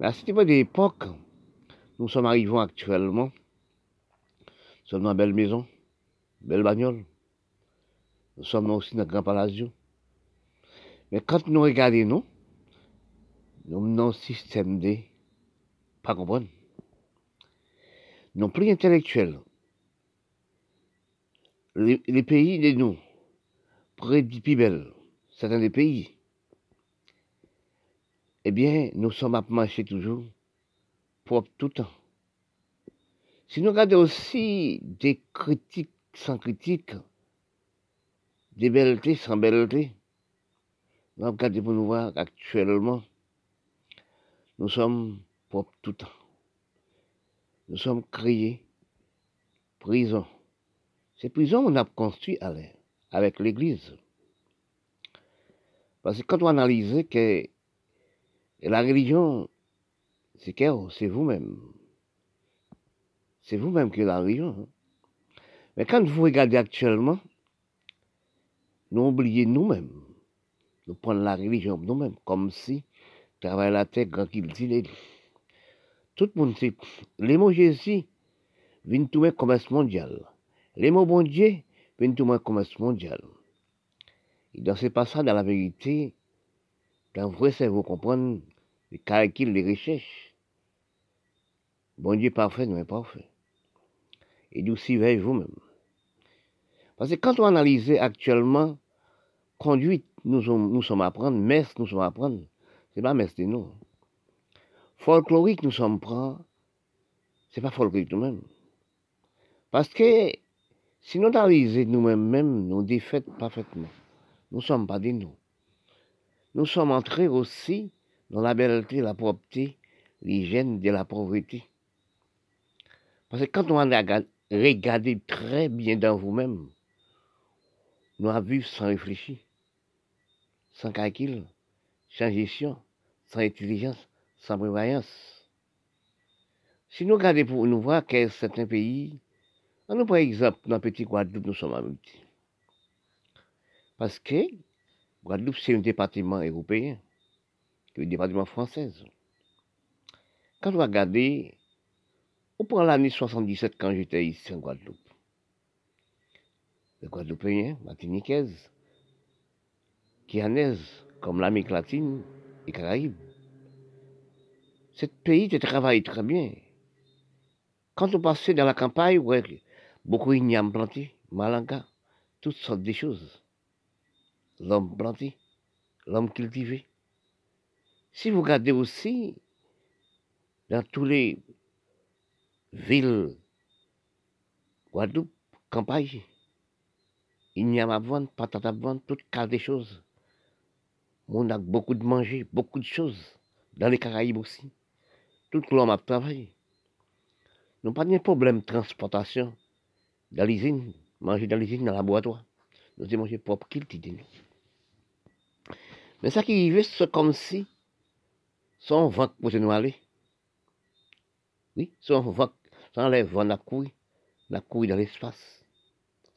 À cette époque, nous sommes arrivés actuellement, nous sommes dans une belle maison, belle bagnole. Nous sommes aussi dans un grand palazzo. Mais quand nous regardons, nous, nous dans un système de pas comprendre. Non plus intellectuels. Les, les pays de nous, près du Pibel, certains des pays, eh bien, nous sommes à marcher toujours propre tout le temps. Si nous regardons aussi des critiques sans critique, des belletés sans belleté, nous regardons pour nous voir actuellement, nous sommes propres tout le temps. Nous sommes créés prison. Ces prisons, on a construit à l'air avec l'Église. Parce que quand on analyse que la religion, c'est c'est vous-même. C'est vous-même qui êtes la religion. Hein. Mais quand vous regardez actuellement, nous oublions nous-mêmes. Nous prenons la religion nous-mêmes, comme si travail la terre grand qu'il dit. Tout le monde sait, les mots Jésus viennent tout commerce mondial. Les mots bon Dieu tout le commerce mondial. Et dans ce passage, dans la vérité, dans vrai cerveau comprendre les calculs, les recherches. Bon Dieu parfait, non parfait. Et nous suivez vous-même. Parce que quand on analyse actuellement, conduite, nous sommes, à prendre, messe, nous sommes à prendre, c'est pas messe de nous. Folklorique, nous sommes prendre, c'est pas folklorique nous-mêmes. Parce que si nous analysons nous-mêmes, même, nous défaitons parfaitement. Nous ne sommes pas des nous. Nous sommes entrés aussi dans la belleté, la propreté, l'hygiène de la pauvreté. Parce que quand on a regardé très bien dans vous-même, nous avons vu sans réfléchir, sans calcul, sans gestion, sans intelligence, sans prévoyance. Si nous regardons pour nous voir que certains pays, nous par exemple, dans le petit Guadeloupe, nous sommes habités. Parce que Guadeloupe, c'est un département européen, un département français. Quand on regarde, on prend l'année 77 quand j'étais ici en Guadeloupe. Les Guadeloupéens, Martiniquaises, Guyanaises, comme l'Amérique latine et Caraïbes. Ce pays te travaille très bien. Quand on passait dans la campagne, ouais, beaucoup d'ignames plantés, malanga, toutes sortes de choses l'homme planté, l'homme cultivé. Si vous regardez aussi dans tous les villes, Guadeloupe, campagne, pas de vente, patate à vendre, toutes cas des choses. On a beaucoup de manger, beaucoup de choses. Dans les Caraïbes aussi. Tout l'homme a travaillé. Nous pas de problème de transportation dans l'usine, manger dans l'usine, dans le laboratoire. Nous avons mangé propre qu'il nous. Mais ça qui arrive, c'est comme si son vent pour nous aller. Oui, son vent, sans les vent la couille, la couille dans l'espace.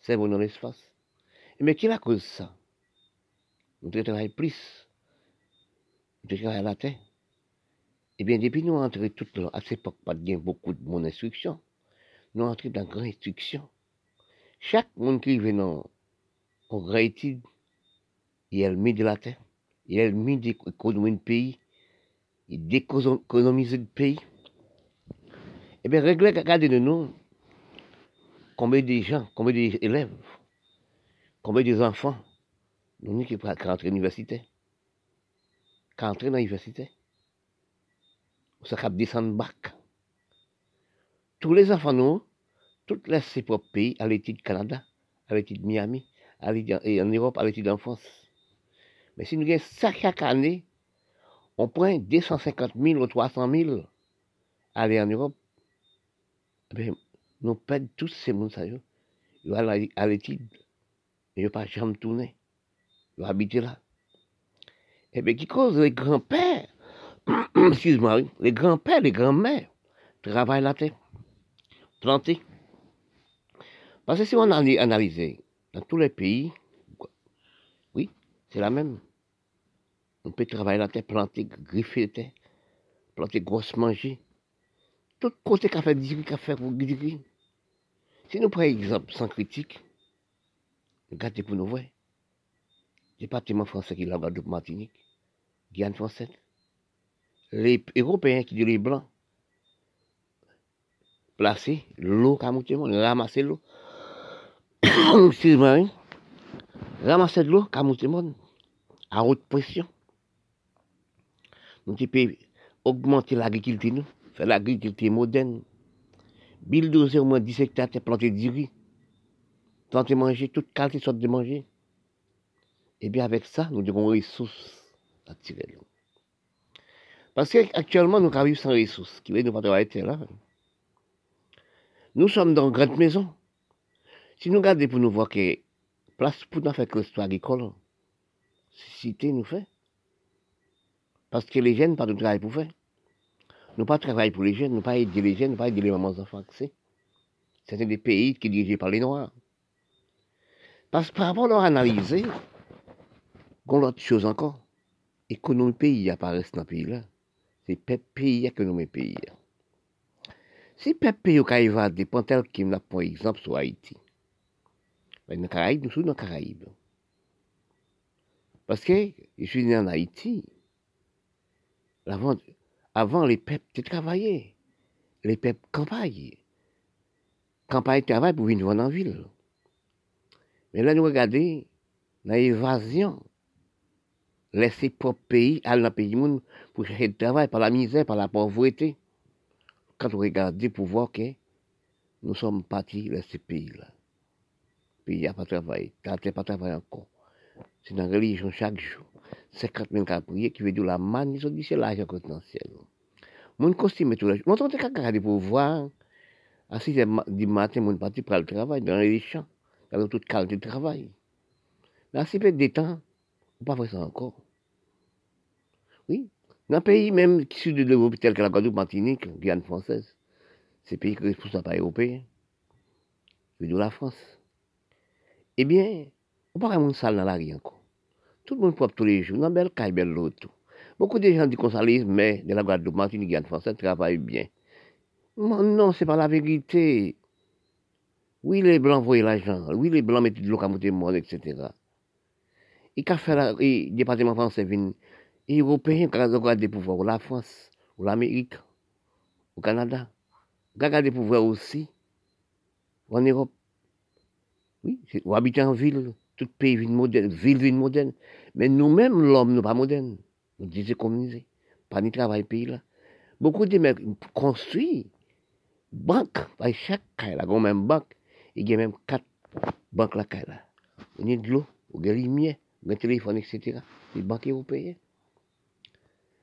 C'est bon dans l'espace. Mais qui la cause ça? Nous travaillons plus. Nous travaillons à la terre. Eh bien, depuis nous entrons toute à cette époque, pas bien beaucoup de mon instruction. Nous entrons dans la grande instruction. Chaque monde qui vient dans une grande étude, il a le mis de la terre, il a le mis de l'économie du pays, il déconomise le pays. Eh bien, regardez de nous, combien de combien d'élèves, combien d'enfants, nous qui rentrer à l'université, qui entrer dans l'université, ça cap descendre bac. Tous les enfants, nous, toutes les ses propres pays, à l'étude Canada, à l'étude Miami, à et en Europe, à l'étude en France. Mais si nous ça chaque année, on prend 250 000 ou 300 000 à aller en Europe, eh nous perdons tous ces gens. Ils vont à l'étude, ils ne pas jamais tourner. Ils vont habiter là. Et eh bien, qui cause les grands-pères, <clears throat> excuse-moi, les grands-pères, les grands-mères travaillent la terre, planter. Parce que si on analyse dans tous les pays, oui, c'est la même. On peut travailler la terre, planter, griffer la terre, planter grosse manger. Tout côté qu'a fait dire, qu'a fait dire. Si nous prenons exemple sans critique, regardez pour nous voir. Département français qui la Guadeloupe Martinique, Guyane française. Les Européens qui disent les Blancs, placer l'eau, ramasser l'eau. <coughs> Excuse-moi, ramasser de l'eau, monde à haute pression. Nous pouvons augmenter l'agriculture, faire l'agriculture moderne. Bulldozer au moins 10 hectares, planter du riz, planter manger, toute qualité sorte de manger. Et bien avec ça, nous des ressources à tirer. Parce qu'actuellement, nous vivons sans ressources, qui veut nous pas travailler là. Nous sommes dans une grande maison. Si nous regardons pour nous voir que place pour nous faire que agricole, cité nous fait. Parce que les jeunes pas de travail pour faire. Nous pas travailler pour les jeunes, nous pas aider les jeunes, nous pas aider les mamans enfants. C'est des pays qui sont dirigés par les Noirs. Parce que par rapport à leur analyse, il y a autre chose encore. Économie pays apparaît dans ce pays-là. C'est peuple pays que nous pays. Si peuple pays au dépend tel qu'il n'a par exemple sur Haïti. Mais dans Caraïbes, nous sommes dans Caraïbes. Parce que je suis né en Haïti. Avant, avant les peuples travaillaient. Les peuples campagnaient. Campagne travaille pour venir en ville. Mais là, nous regardons l'évasion. Laisser propre pays, aller dans le pays monde pour chercher du travail par la misère, par la pauvreté. Quand on regarde pour voir que nous sommes partis de ce pays-là. Puis il n'y a pas de travail. A pas de travail encore. C'est la religion chaque jour. 50 000 cas prier qui veut dire la manne, ils ont dit c'est l'argent potentiel. Mon costume tout le jour. Mon temps de pour voir. À 6 h du matin, mon parti pour le travail dans les champs. Avec toute qualité de travail. Mais à 6 peu de temps, on pas faire ça encore. Oui. Dans un pays même qui est de l'Europe, tel que la Guadeloupe, Martinique, Guyane française, c'est pays qui ne pas européen. Je veux dire la France. Eh bien, on ne peut pas faire salle dans la rue encore. Tout le monde propre tous les jours, dans belle caille, belle l'autre. Beaucoup de gens disent qu'on s'alise, mais de la Guadeloupe, Martinique, Guyane française travaillent bien. Non, c'est pas la vérité. Oui, les Blancs voyaient l'argent. Oui, les Blancs mettaient de l'eau à monde, etc. Et qu'a fait le département français, les Européens, ils regardent des pouvoirs, ou la France, ou l'Amérique, au Canada, regardent des pouvoirs aussi, en Europe. Oui, ou habiter en ville tout pays vit moderne, ville vit moderne. Mais nous-mêmes, l'homme, nous pas moderne. Nous disons communisés. Pas ni travail pays là. Beaucoup de mecs construisent banque, par chaque cas là, même banque, il y a même quatre banques là, là. On a de l'eau, on a des lumières, on a des téléphones, etc. Les banques européennes.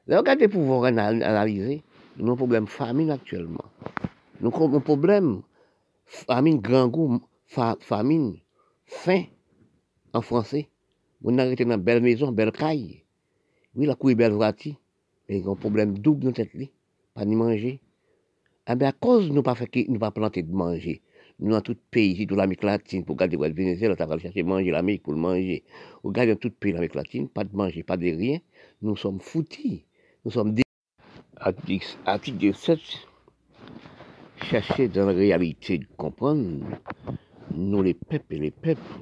Là, regardez pour vous analyser, nous avons un problème famine actuellement. Nous avons un problème famine, grand goût, famine, faim en français. On arrêté dans belle maison, belle caille. Oui, la couille belle voiture. Mais il y a un problème double dans vie. Pas ni manger. Eh bien, à cause nous pas fait, nous pas planter de manger, nous dans tout pays, ici, toute l'Amérique latine, pour garder le Venezuela, tu vas chercher manger l'Amérique pour le manger. Regardez dans tout pays l'Amérique latine, pas de manger, pas de rien. Nous sommes foutis. Nous sommes des. Article 17, chercher dans la réalité de comprendre, nous les peuples et les peuples.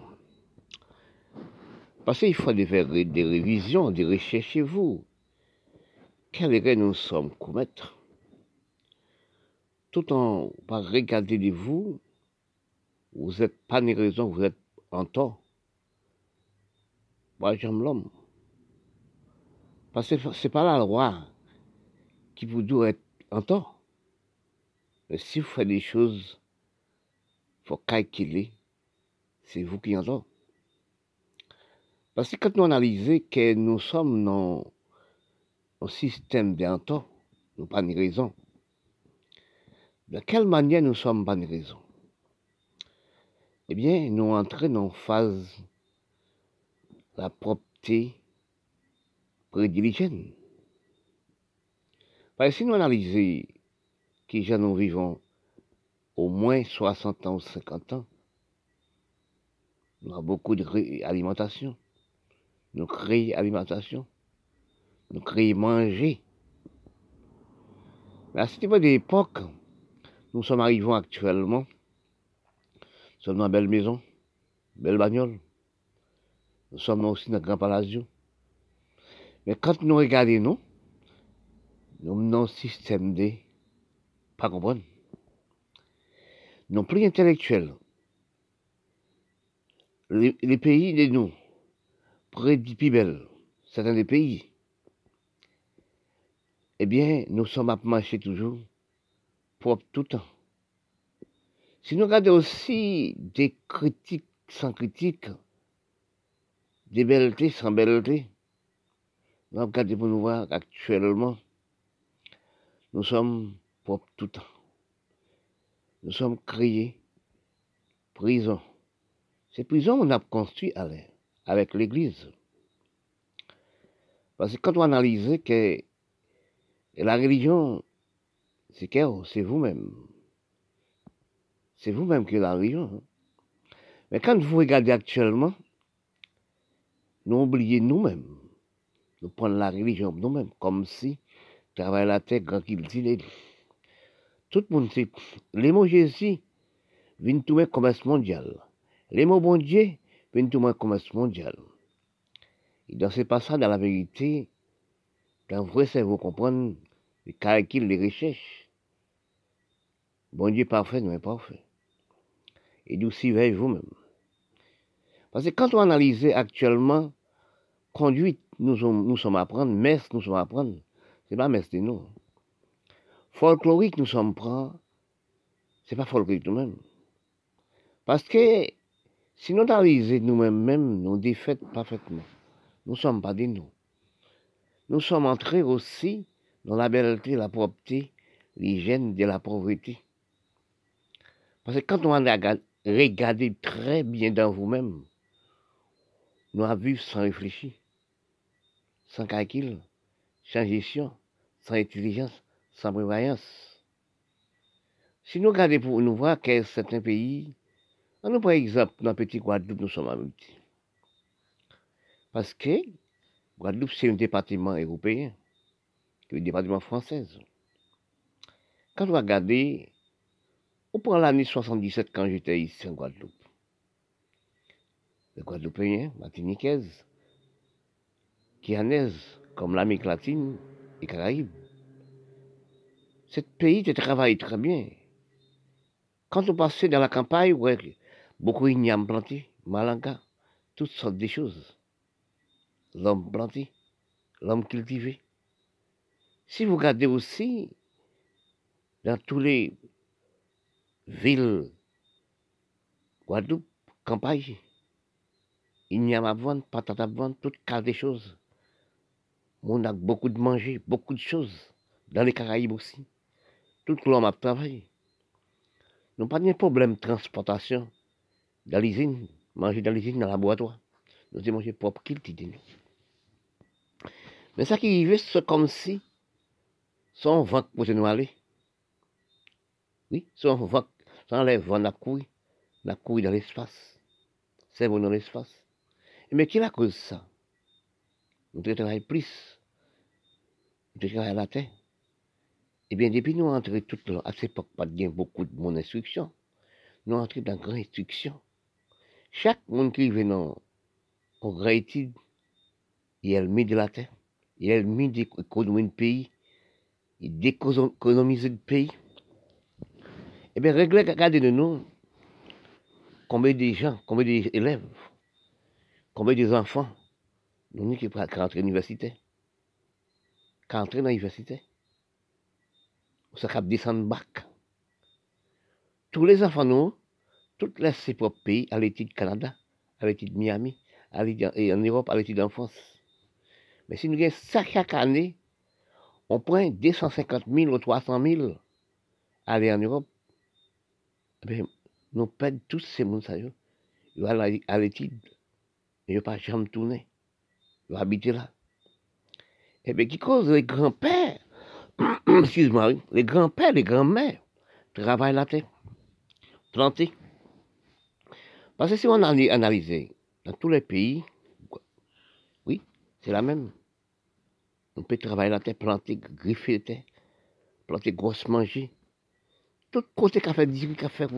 Parce qu'il faut faire des révisions, des recherches chez vous. Quelle erreur nous sommes commettre Tout en pas regarder de vous, vous n'êtes pas ni raison, vous êtes en tort. Moi, j'aime l'homme. Parce que ce n'est pas la loi qui vous doit être en tort. Mais si vous faites des choses, faut calculer, c'est vous qui en tort. Parce que quand nous analysons que nous sommes dans un système tort, nous pas de raison. De quelle manière nous sommes pas de raison? Eh bien, nous entrons en phase la propreté prédiligène. Parce que si nous analysons qui nous vivons au moins 60 ans ou 50 ans, nous avons beaucoup d'alimentation. Nous créons alimentation. Nous créons manger. Mais à cette époque, nous sommes arrivés actuellement, nous sommes dans une belle maison, belle bagnole. Nous sommes aussi dans un grand palazzo. Mais quand nous regardons, nous, nous avons un système de pas comprendre. Non plus intellectuels. Les, pays de nous, près du Pibel, certains des pays, eh bien, nous sommes à marcher toujours propre tout le temps. Si nous regardons aussi des critiques sans critique, des belletés sans belleté, nous regardons pour nous voir actuellement, nous sommes propres tout le temps. Nous sommes créés prison. C'est prison qu'on a construit avec l'Église. Parce que quand on analyse que la religion, c'est c'est vous-même. C'est vous-même qui est la religion. Hein. Mais quand vous regardez actuellement, nous oublions nous-mêmes. Nous prenons la religion nous-mêmes, comme si travail la terre grand qu'il dit. Tout le monde sait, les mots Jésus viennent tout le commerce mondial. Les mots bon Dieu viennent tout le commerce mondial. Et dans ce passage, dans la vérité, dans vrai cerveau comprendre les calculs, les recherches. Bon Dieu parfait, non parfait. Et nous surveillez vous-même. Parce que quand on analyse actuellement, conduite, nous, nous sommes à prendre, messe, nous sommes à prendre. C'est pas messe de nous. Folklorique, nous sommes prendre, c'est pas folklorique nous-mêmes. Parce que si nous analysons nous-mêmes, même, nous défaites parfaitement. Nous ne sommes pas des nous. Nous sommes entrés aussi dans la belleté, la propreté, l'hygiène de la pauvreté. Parce que quand on a regardé très bien dans vous-même, nous avons vu sans réfléchir, sans calcul, sans gestion, sans intelligence, sans prévoyance. Si nous regardons pour nous voir que certains pays, nous par exemple, dans le petit Guadeloupe, nous sommes habités. Parce que Guadeloupe, c'est un département européen le département français. Quand vous regardez, on prend l'année 77 quand j'étais ici en Guadeloupe. Les Guadeloupéens, Martiniquaises, Guyanaises, comme l'Amérique latine et Caraïbes. Ce pays te travaille très bien. Quand on passait dans la campagne, ouais, beaucoup d'igname planté, malanga, toutes sortes de choses. L'homme planté, l'homme cultivé. Si vous regardez aussi, dans tous les villes, Guadeloupe, campagne, il n'y a pas de vente, patate à vendre, toutes cas de choses. On a beaucoup de manger, beaucoup de choses. Dans les Caraïbes aussi. Tout l'homme a travaillé. Nous n'avons pas de problème de transportation dans l'usine, manger dans l'usine, dans la laboratoire. Nous avons mangé propre qu'il dit Mais ça qui arrive, c'est comme si son vent pour nous aller. Oui, son vent, Ça enlève vent la couille, la couille dans l'espace. C'est bon dans l'espace. Mais qui la cause ça? Nous travaillons plus. Nous travaillons à la terre. Eh bien, depuis nous entrons toute à cette époque, pas de beaucoup de mon instruction. Nous entrons dans la grande instruction. Chaque monde qui dans une grande étude, il le mis de la terre, il le mis d'économiser le pays, il décolonise le pays. Eh bien, regardez de nous, combien de gens, combien d'élèves, combien d'enfants, nous qui rentrer à l'université, qui entrent dans l'université, ça cap descendre bac. Tous les enfants, nous, toutes les ses propres pays, à l'étude Canada, à l'étude Miami, à et en Europe, à l'étude en France. Mais si nous ça chaque année, on prend 250 000 ou 300 000 à aller en Europe. Eh nous perdons tous ces gens. Ils vont à l'étude. Ils ne pas jamais tourner. Ils vont habiter là. Et eh bien, qui cause les grands-pères, <clears throat> excuse-moi, les grands-pères, les grands-mères travaillent la terre, planter. Parce que si on analyse dans tous les pays, oui, c'est la même. On peut travailler la terre, planter, griffer la terre, planter grosse manger. Tout côté qu'a fait dire, qu'a fait.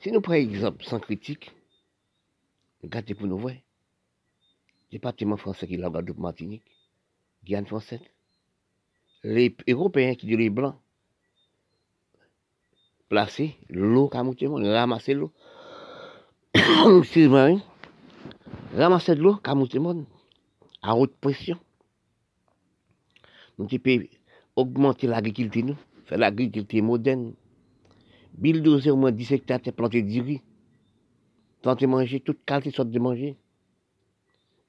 Si nous prenons exemple sans critique, regardez pour nous voir. Département français qui la Guadeloupe Martinique, Guyane française. Les Européens qui disent les Blancs, placer l'eau ramasser l'eau. <coughs> Excuse-moi, hein. ramasser de l'eau à haute pression. Nous pouvons augmenter l'agriculture, faire l'agriculture moderne. Bulldozer au moins 10 hectares, planter du riz. Planter manger, toute qualité sorte de manger.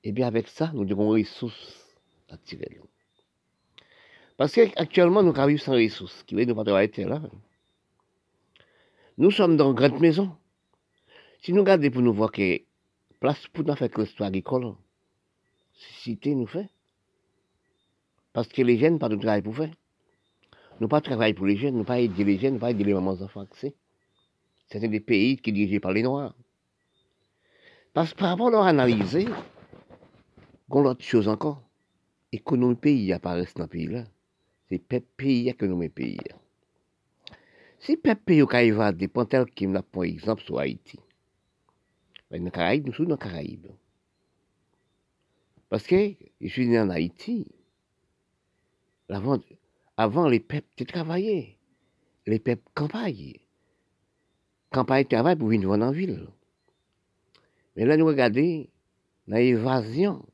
Et bien avec ça, nous des ressources tirer. Parce qu'actuellement, nous vivons sans ressources, qui veut nous pas travailler là. Nous sommes dans une grande maison. Si nous regardons pour nous voir que place pour nous faire que agricole, cité nous fait. Parce que les jeunes pas de travail pour faire. Nous pas travailler pour les jeunes, nous pas aider les jeunes, nous pas aider les mamans enfants. C'est des pays qui sont dirigés par les Noirs. Parce que par rapport à leur analyser, qu'on l'autre chose encore, économie pays apparaissent dans le pays-là. C'est peuple pays que nous pays. Si peuple pays qui évadé, pour tel qui n'a pas exemple sur Haïti. Mais Caraïbes, nous sommes dans Caraïbes. Parce que je suis né en Haïti. Avant, avant les peuples travaillaient. Les peuples campagnaient. Campagne travail pour venir vendre en ville. Mais là, nous regardons l'évasion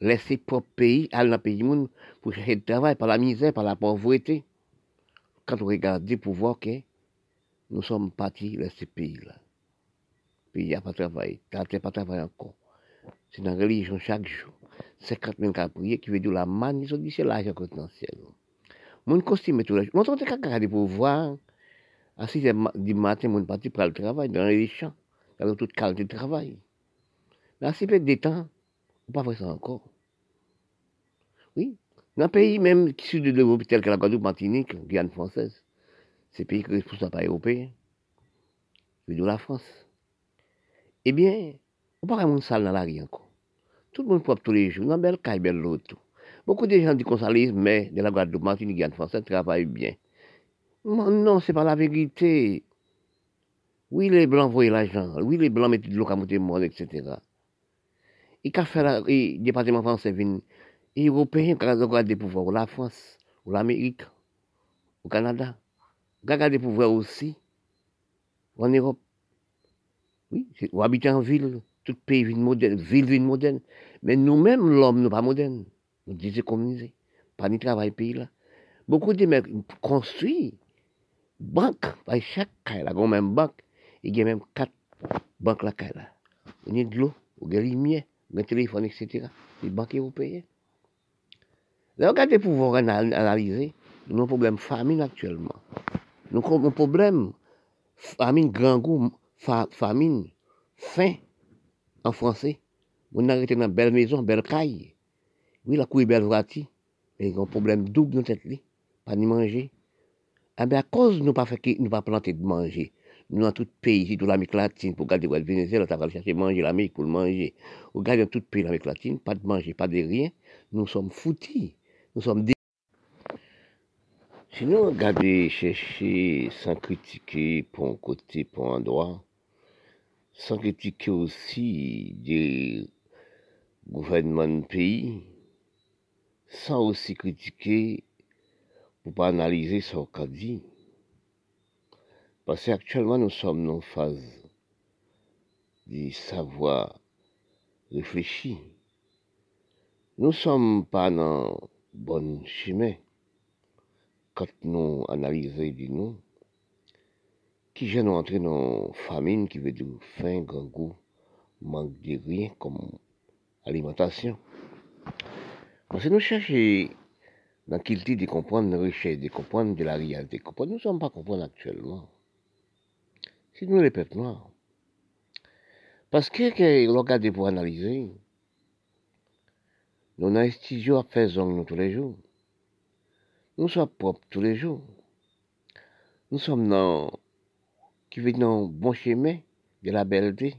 laisser propre pays, aller dans le pays monde pour chercher du travail par la misère, par la pauvreté. Quand on regarde pour voir que nous sommes partis de ce pays-là. Il n'y a pas de travail, il n'y a pas de travail encore. C'est dans la religion chaque jour. 50 000 cas qui veut dire la manne, ils ont dit c'est l'argent potentiel. Mon costume tout là. Mon temps, de pour voir. À 6 h du matin, mon parti pour le travail dans les champs, dans toute qualité de travail. Mais à 6 heures de temps, pas faire ça encore. Oui. Dans un pays même qui sud de l'Europe, tel que la Guadeloupe, Martinique, Guyane française, ces pays qui ne sont pas européens, c'est de la France. Eh bien, on pas vraiment salle dans la rue encore. Tout le monde propre tous les jours, dans belle belle. Beaucoup de gens disent qu'on mais de la Guadeloupe, Martinique, Guyane française travaillent bien. Non, c'est pas la vérité. Oui, les Blancs voyaient l'argent. Oui, les Blancs mettaient de l'eau à monter etc. Et qu'a fait le département français, les Européens qui ont des pouvoirs, la France, ou l'Amérique, au Canada, qui ont des pouvoirs aussi, en Europe. Oui, ou habiter en ville, tout pays vit moderne, ville vit moderne. Mais nous-mêmes, l'homme, nous pas moderne. Nous disons communisés. Pas ni travail pays là. Beaucoup de mecs construisent banque, par chaque cas, la même banque, il y a même quatre banques là, là. Il y a de l'eau, il y des téléphones, etc. Les banques européennes. Regardez pour vous analyser, nous avons un problème de famine actuellement. Nous avons un problème famine, grand goût, famine, faim en français. On a arrêté dans une belle maison, belle caille. Oui, la couille belle. Mais il y un problème double dans vie. Pas ni manger. Ah ben à cause nous pas fait nous pas planter de manger. Nous dans tout pays, tout l'Amérique latine, pour garder le Venezuela, tu vas chercher manger l'Amérique pour le manger. Au dans tout pays l'Amérique latine, pas de manger, pas de rien. Nous sommes foutis. Nous sommes Si nous regardons chercher sans critiquer pour un côté, pour un droit, sans critiquer aussi des gouvernements de pays, sans aussi critiquer pour pas analyser ce qu'on dit. Parce qu'actuellement, nous sommes en phase de savoir réfléchir. Nous ne sommes pas dans bon chemin quand nous analysons de nous, qui gêne entrer dans famine qui veut dire faim, grand goût, manque de rien comme alimentation. Parce que nous cherchons dans qu'il dit de comprendre la richesse, de comprendre de la réalité, nous ne sommes pas comprendre actuellement. Nous les peuples noirs. Parce que, que l'on pour analyser, nous avons un à faire nous tous les jours. Nous sommes propres tous les jours. Nous sommes dans, qui vivent dans bon chemin de la belleté,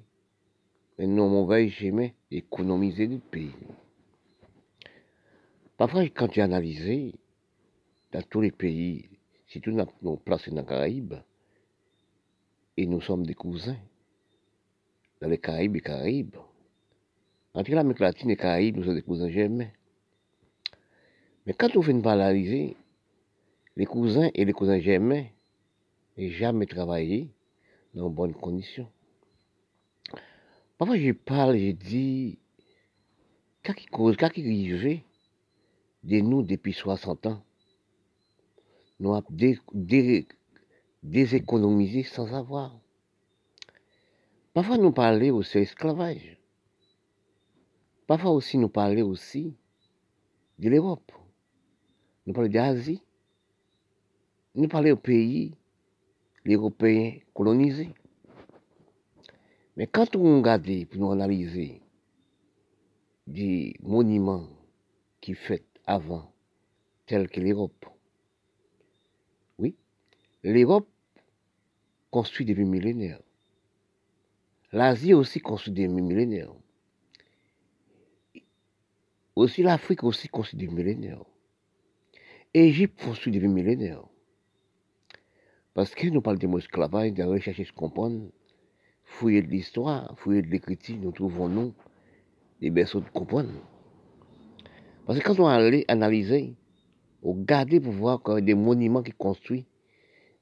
mais non mauvais chemin d'économiser du pays. Parfois, quand tu analyses, dans tous les pays, si tu nous placés dans les Caraïbes, et nous sommes des cousins, dans les Caraïbes et Caraïbes, entre l'Amérique latine et Caraïbes, nous sommes des cousins jamais. Mais quand on fait une analyser, les cousins et les cousins germains n'ont jamais travaillé dans de bonnes conditions. Parfois, je parle, je dis, qu'est-ce qui cause, qu'est-ce qui de nous depuis 60 ans? Nous avons déséconomisé sans avoir. Parfois, nous parlons aussi d'esclavage. Parfois aussi, nous parlons aussi de l'Europe. Nous parlons d'Asie. Nous parlons au pays, les Européens colonisés. Mais quand on regarde, pour nous analyser, des monuments qui fait avant, tels que l'Europe, oui, l'Europe construit depuis millénaires. L'Asie aussi construit depuis millénaires. Aussi l'Afrique aussi construit depuis millénaires. Égypte construit depuis millénaires. Parce que nous parlons de l'esclavage, de rechercher, de comprendre, fouiller de l'histoire, fouiller de l'écriture, nous trouvons nous des berceaux de comprendre. Parce que quand on allait analyser, on regardait pour voir des monuments qui construits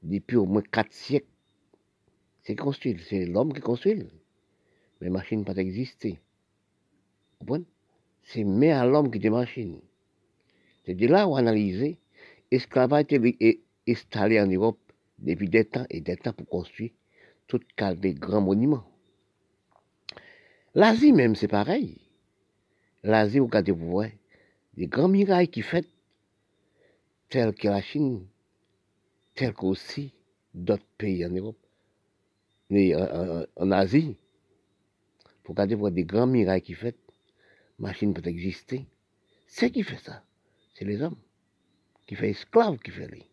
depuis au moins quatre siècles. C'est construit, c'est l'homme qui construit. Mais machine pas existé. C'est mais à l'homme qui des machines. C'est de là où on analysait l'esclavage est installé en Europe depuis des temps et des temps pour construire tout cas des grands monuments? L'Asie même, c'est pareil. L'Asie, vous regardez, vous voyez, des grands murailles qui fait tels que la Chine, tels qu'aussi d'autres pays en Europe. Mais en, Asie, vous regardez, vous des grands murailles qui fait, machine peut exister. C'est qui fait ça? C'est les hommes. Qui fait esclaves qui fait les.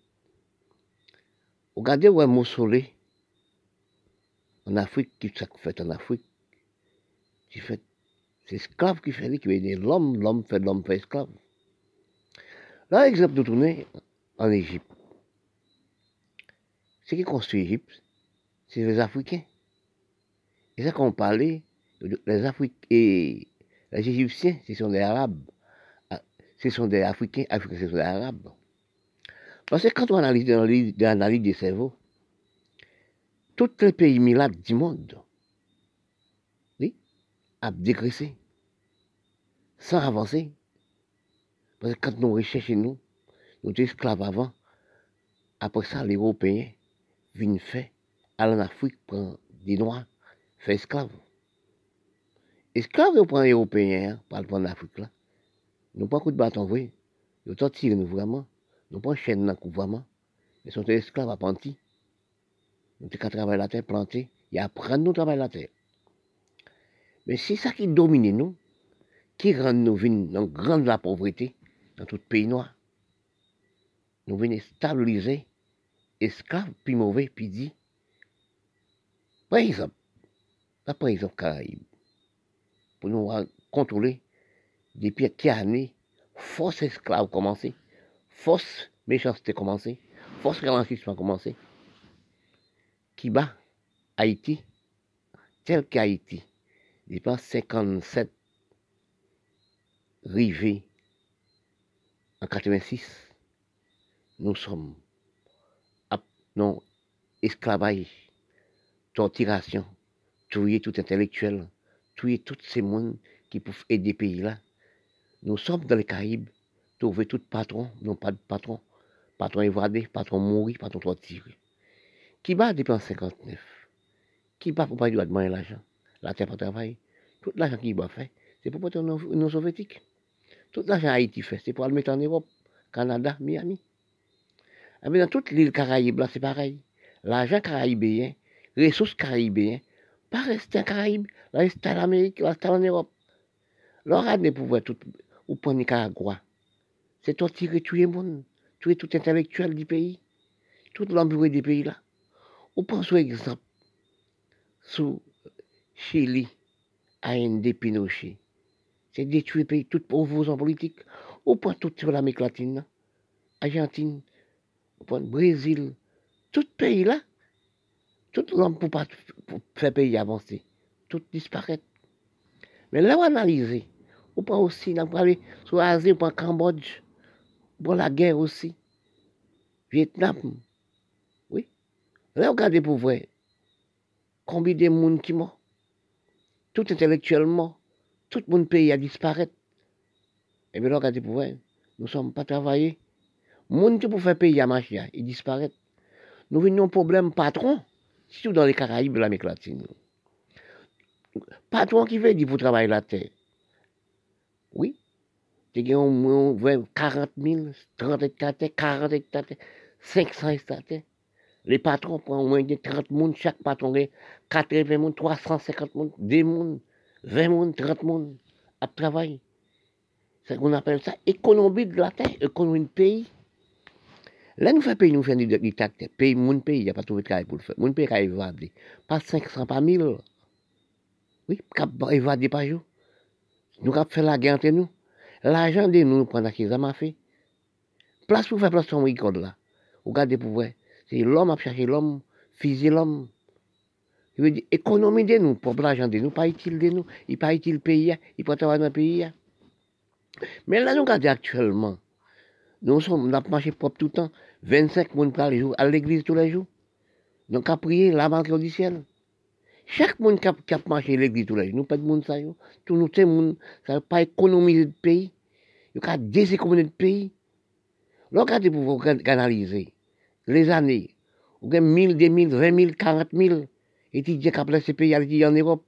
Regardez où est mausolée en Afrique, qui fait en Afrique? C'est esclave qui fait, qui veut l'homme, l'homme fait l'homme fait esclave. Là, exemple de tourner en Égypte. Ce qui construit l'Égypte, c'est les Africains. Et ça qu'on parlait, les Africains et les Égyptiens, ce sont des Arabes. Ah, ce sont des Africains, Africains, ce sont des Arabes. Parce que quand on analyse l'analyse des cerveaux, tous les pays milades du monde, oui, a dégraissé, sans avancer. Parce que quand nous recherchons nous, nous esclaves avant. Après ça, les Européens viennent faire, aller en Afrique, prendre des Noirs, faire esclaves. Esclaves, ils prennent les Européens, hein, pour aller en Afrique là. Nous pas coup de bâton, oui. Ils torturent nous vraiment. Nous pas chaîne dans le couvrement. Ils sont esclaves apprentis. Nous avons travailler la terre, planter, et apprendre nous travailler la terre. Mais c'est ça qui domine nous, qui rend nous dans grande la pauvreté dans tout pays noir. Nous venons stabiliser esclave, puis mauvais, puis dit. Par exemple, par exemple, Caraïbes, pour nous contrôler, depuis quelle année, force esclave commencé, force méchanceté commencé, force ralentisme a commencé, qui bat Haïti, tel qu'Haïti, depuis 57, rivé en 86, nous sommes non esclavage, torturation, tuer tout intellectuel, tuer tous ces mondes qui peuvent aider pays là. Nous sommes dans les Caraïbes, trouver tout patron, non pas de patron, patron évadé, patron mourir, patron torturé. Qui va depuis 59 Qui va pour pas demander l'argent? La terre pour travailler. Tout l'argent qu'il va faire, c'est pour porter nos soviétiques. Tout l'argent Haïti fait, c'est pour le mettre en Europe, Canada, Miami. Eh dans toute l'île Caraïbe, là, c'est pareil. L'argent caribéen, les ressources caribéennes, pas rester en Caraïbe, là, rester en Amérique, rester en Europe. Regardez pour voir tout, ou pour Nicaragua. C'est torturer tout le monde, tuer tout intellectuel du pays, tout l'embrouille du pays là. Ou pense exemple, sous Chili, AND Pinochet. C'est détruire pays, tout pauvres en politique. Ou point tout sur l'Amérique latine, Argentine, au Brésil, tout pays là, tout l'homme pour, pas, pour faire pays avancer, tout disparaît. Mais là, on analyse, on prend aussi, on prend sur l'Asie, on Cambodge, prend la guerre aussi, Vietnam, oui. Là, regardez pour voir combien de monde qui mort, tout intellectuellement, tout mon pays a disparu. Et bien, regardez pour voir, nous ne sommes pas travaillés. Moun qui pour faire payer à marcher, il disparaît. Nous venons un problème patron, surtout dans les Caraïbes de l'Amérique latine. Patron qui veut dire pour travailler la terre. Oui. Tu as au moins 40 000, 30 hectares, 40 hectares, 500 hectares. Les patrons prennent au moins 30 personnes, chaque patron a 80 personnes, 350 personnes, 2 personnes, 20 personnes, 30 personnes à travailler. C'est qu'on appelle ça économie de la terre, économie de pays. Là, nous faisons payer, nous faisons des dictateurs. Pays, mon pays, il n'y a pas trouvé de travail pour le faire. Mon pays a évadé. Pas 500, pas 1000. Oui, a évadé par jour. Nous avons fait la guerre entre nous. L'argent de nous, pendant qu'ils ont fait. Place pour faire place sur code là. Regardez pour voir. C'est l'homme à chercher l'homme, fusil l'homme. Il veut dire, économie de nous, pour l'argent de nous, pas utile de nous. Il pas utile le pays, il pas travailler dans le pays. Mais là, nous regardons actuellement. Nous sommes, on a marché propre tout le temps. 25 personnes par jour, à l'église tous les jours. Donc, à prier, la banque du ciel. Chaque monde qui a, qui a marché à l'église tous les jours, nous pas de monde ça, yo. Tout nous, c'est monde, ça n'a pas économisé le pays. Il a déséconomisé le pays. Regardez pour vous analyser les années. Vous avez 1000, 2000, 20 000, 40 000 étudiants qui ont placé pays en Europe.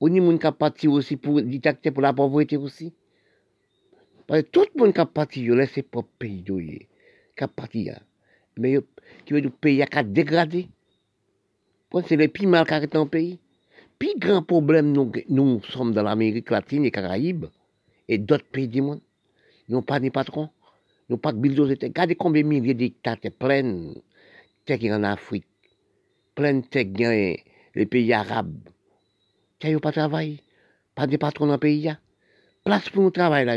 A des gens qui ont parti aussi pour détecter pour la pauvreté aussi. Parce que tout le monde qui a parti, il laisse ses propres pays qui a parti. Mais qui veut dire pays qui a dégradé. C'est le plus mal qui a dans le pays? Puis grand problème, nous, nous sommes dans l'Amérique latine et Caraïbes et d'autres pays du monde. Nous n'avons pas de patrons. Nous n'avons pas de bulldozer. Regardez combien de milliers de dictateurs pleins de en Afrique. Plein de les pays arabes. Qui n'ont pas de travail? Pas de patrons dans le pays. Place pour nous travailler là.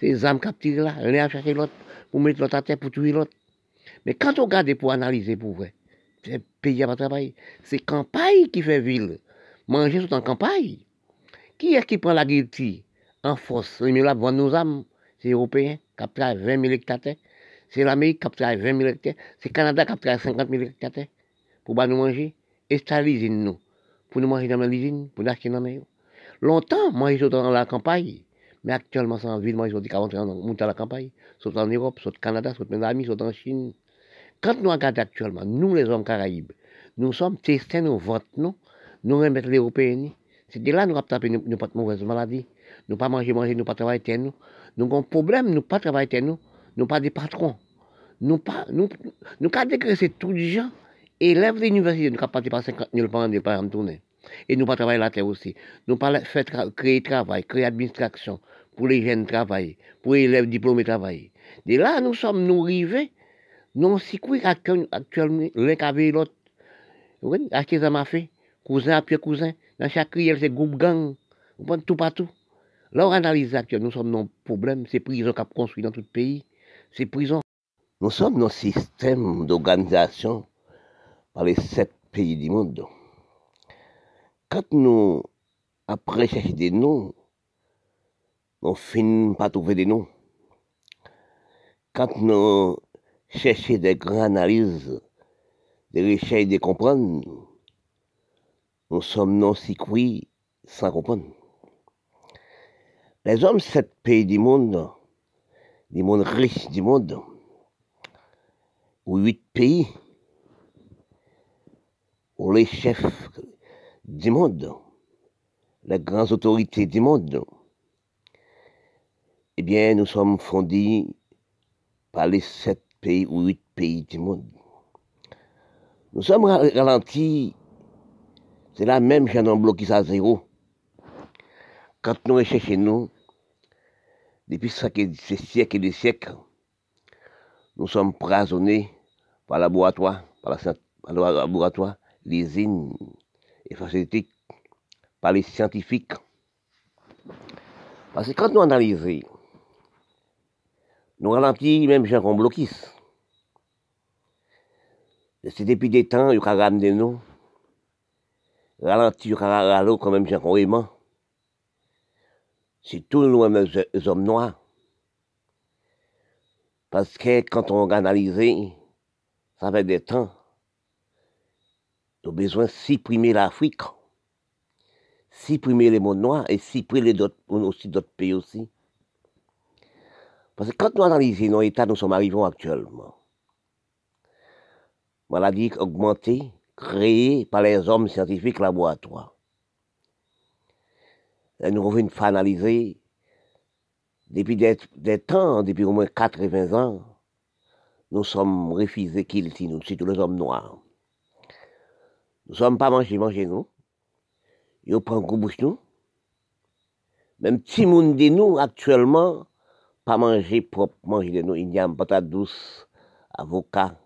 Les âmes tirent là. Rien à chercher l'autre pour mettre l'autre à terre pour tuer l'autre. Mais quand on regarde pour analyser pour vrai, c'est pays à travailler. C'est campagne qui fait ville. Manger tout en campagne. Qui est qui prend la guilty en force Les là vendre nos âmes. C'est Européens qui travaillent 20 000 hectares. C'est l'Amérique qui travaille 20 000 hectares. C'est Canada qui travaille 50 000 hectares. Pour nous manger. Et c'est l'usine nous. Pour nous manger dans l'usine, pour nous acheter dans la Longtemps, manger dans la campagne. Mais actuellement, c'est en ville, moi, ils ont dit qu'avant monter à la campagne, soit en Europe, soit au Canada, soit en Amis, soit en Chine. Quand nous regardons actuellement, nous, les hommes caraïbes, nous sommes testés nos votes, non? Nous remettons les Européens. C'est de là nous avons tapé nous pas de mauvaises maladies. Nous pas manger, manger, nous pas travailler nous. Nous avons un problème, nous pas travailler nous. Nous pas des patrons. Nous pas, nous, nous, avons dégraissé tous les gens. Élèves de l'université, nous avons parti par 50 000 par an, par an tourner. Et nous pas travailler la terre aussi. Nous pas faire créer travail, créer administration, pour les jeunes travailler, pour les élèves diplômés travailler. De là, nous sommes nous rivés Non, si quoi actuellement, l'un qui l'autre. Oui, acheter ça m'a fait? Cousin après cousin. Dans chaque riel, c'est groupe gang. Vous tout partout. Là, on analyse actuellement, nous sommes dans problème. C'est prison qu'on a construit dans tout le pays. C'est prison. Nous sommes dans un système d'organisation par les sept pays du monde. Quand nous, après chercher des noms, on finit pas trouver des noms. Quand nous cherchons des grandes analyses, des recherches de comprendre, nous sommes non si sans comprendre. Les hommes, sept pays du monde, du monde riche du monde, ou huit pays, ou les chefs du monde, les grandes autorités du monde, eh bien, nous sommes fondés par les sept pays ou huit pays du monde. Nous sommes ralentis, c'est la même chaîne en bloqué à zéro. Quand nous recherchons nous, depuis ces siècles et des siècles, nous sommes prisonnés par laboratoire, par le laboratoire, les usines et facilités par les scientifiques. Parce que quand nous analysons, nous ralentissons même gens qu'on bloquisse. C'est depuis des temps, il y a ramené nous, ralenti, il y a quand même gens aimant. C'est tout nous les hommes noirs. Parce que quand on analyse, ça fait des temps, nous avons besoin de supprimer l'Afrique, supprimer les mondes noirs et supprimer d'autres pays aussi. Parce que quand nous analysons nos états, nous sommes arrivés actuellement. Maladie augmentée, créée par les hommes scientifiques laboratoires. Et nous revenons analyser depuis des, temps, depuis au moins 80 ans, nous sommes refusés qu'ils nous, tous les hommes noirs. Nous ne sommes pas mangés, mangés nous. Ils prennent un bouche nous. Même si monde de nous, actuellement, pas manger propre, manger nous. Il y a une patate douce, avocat.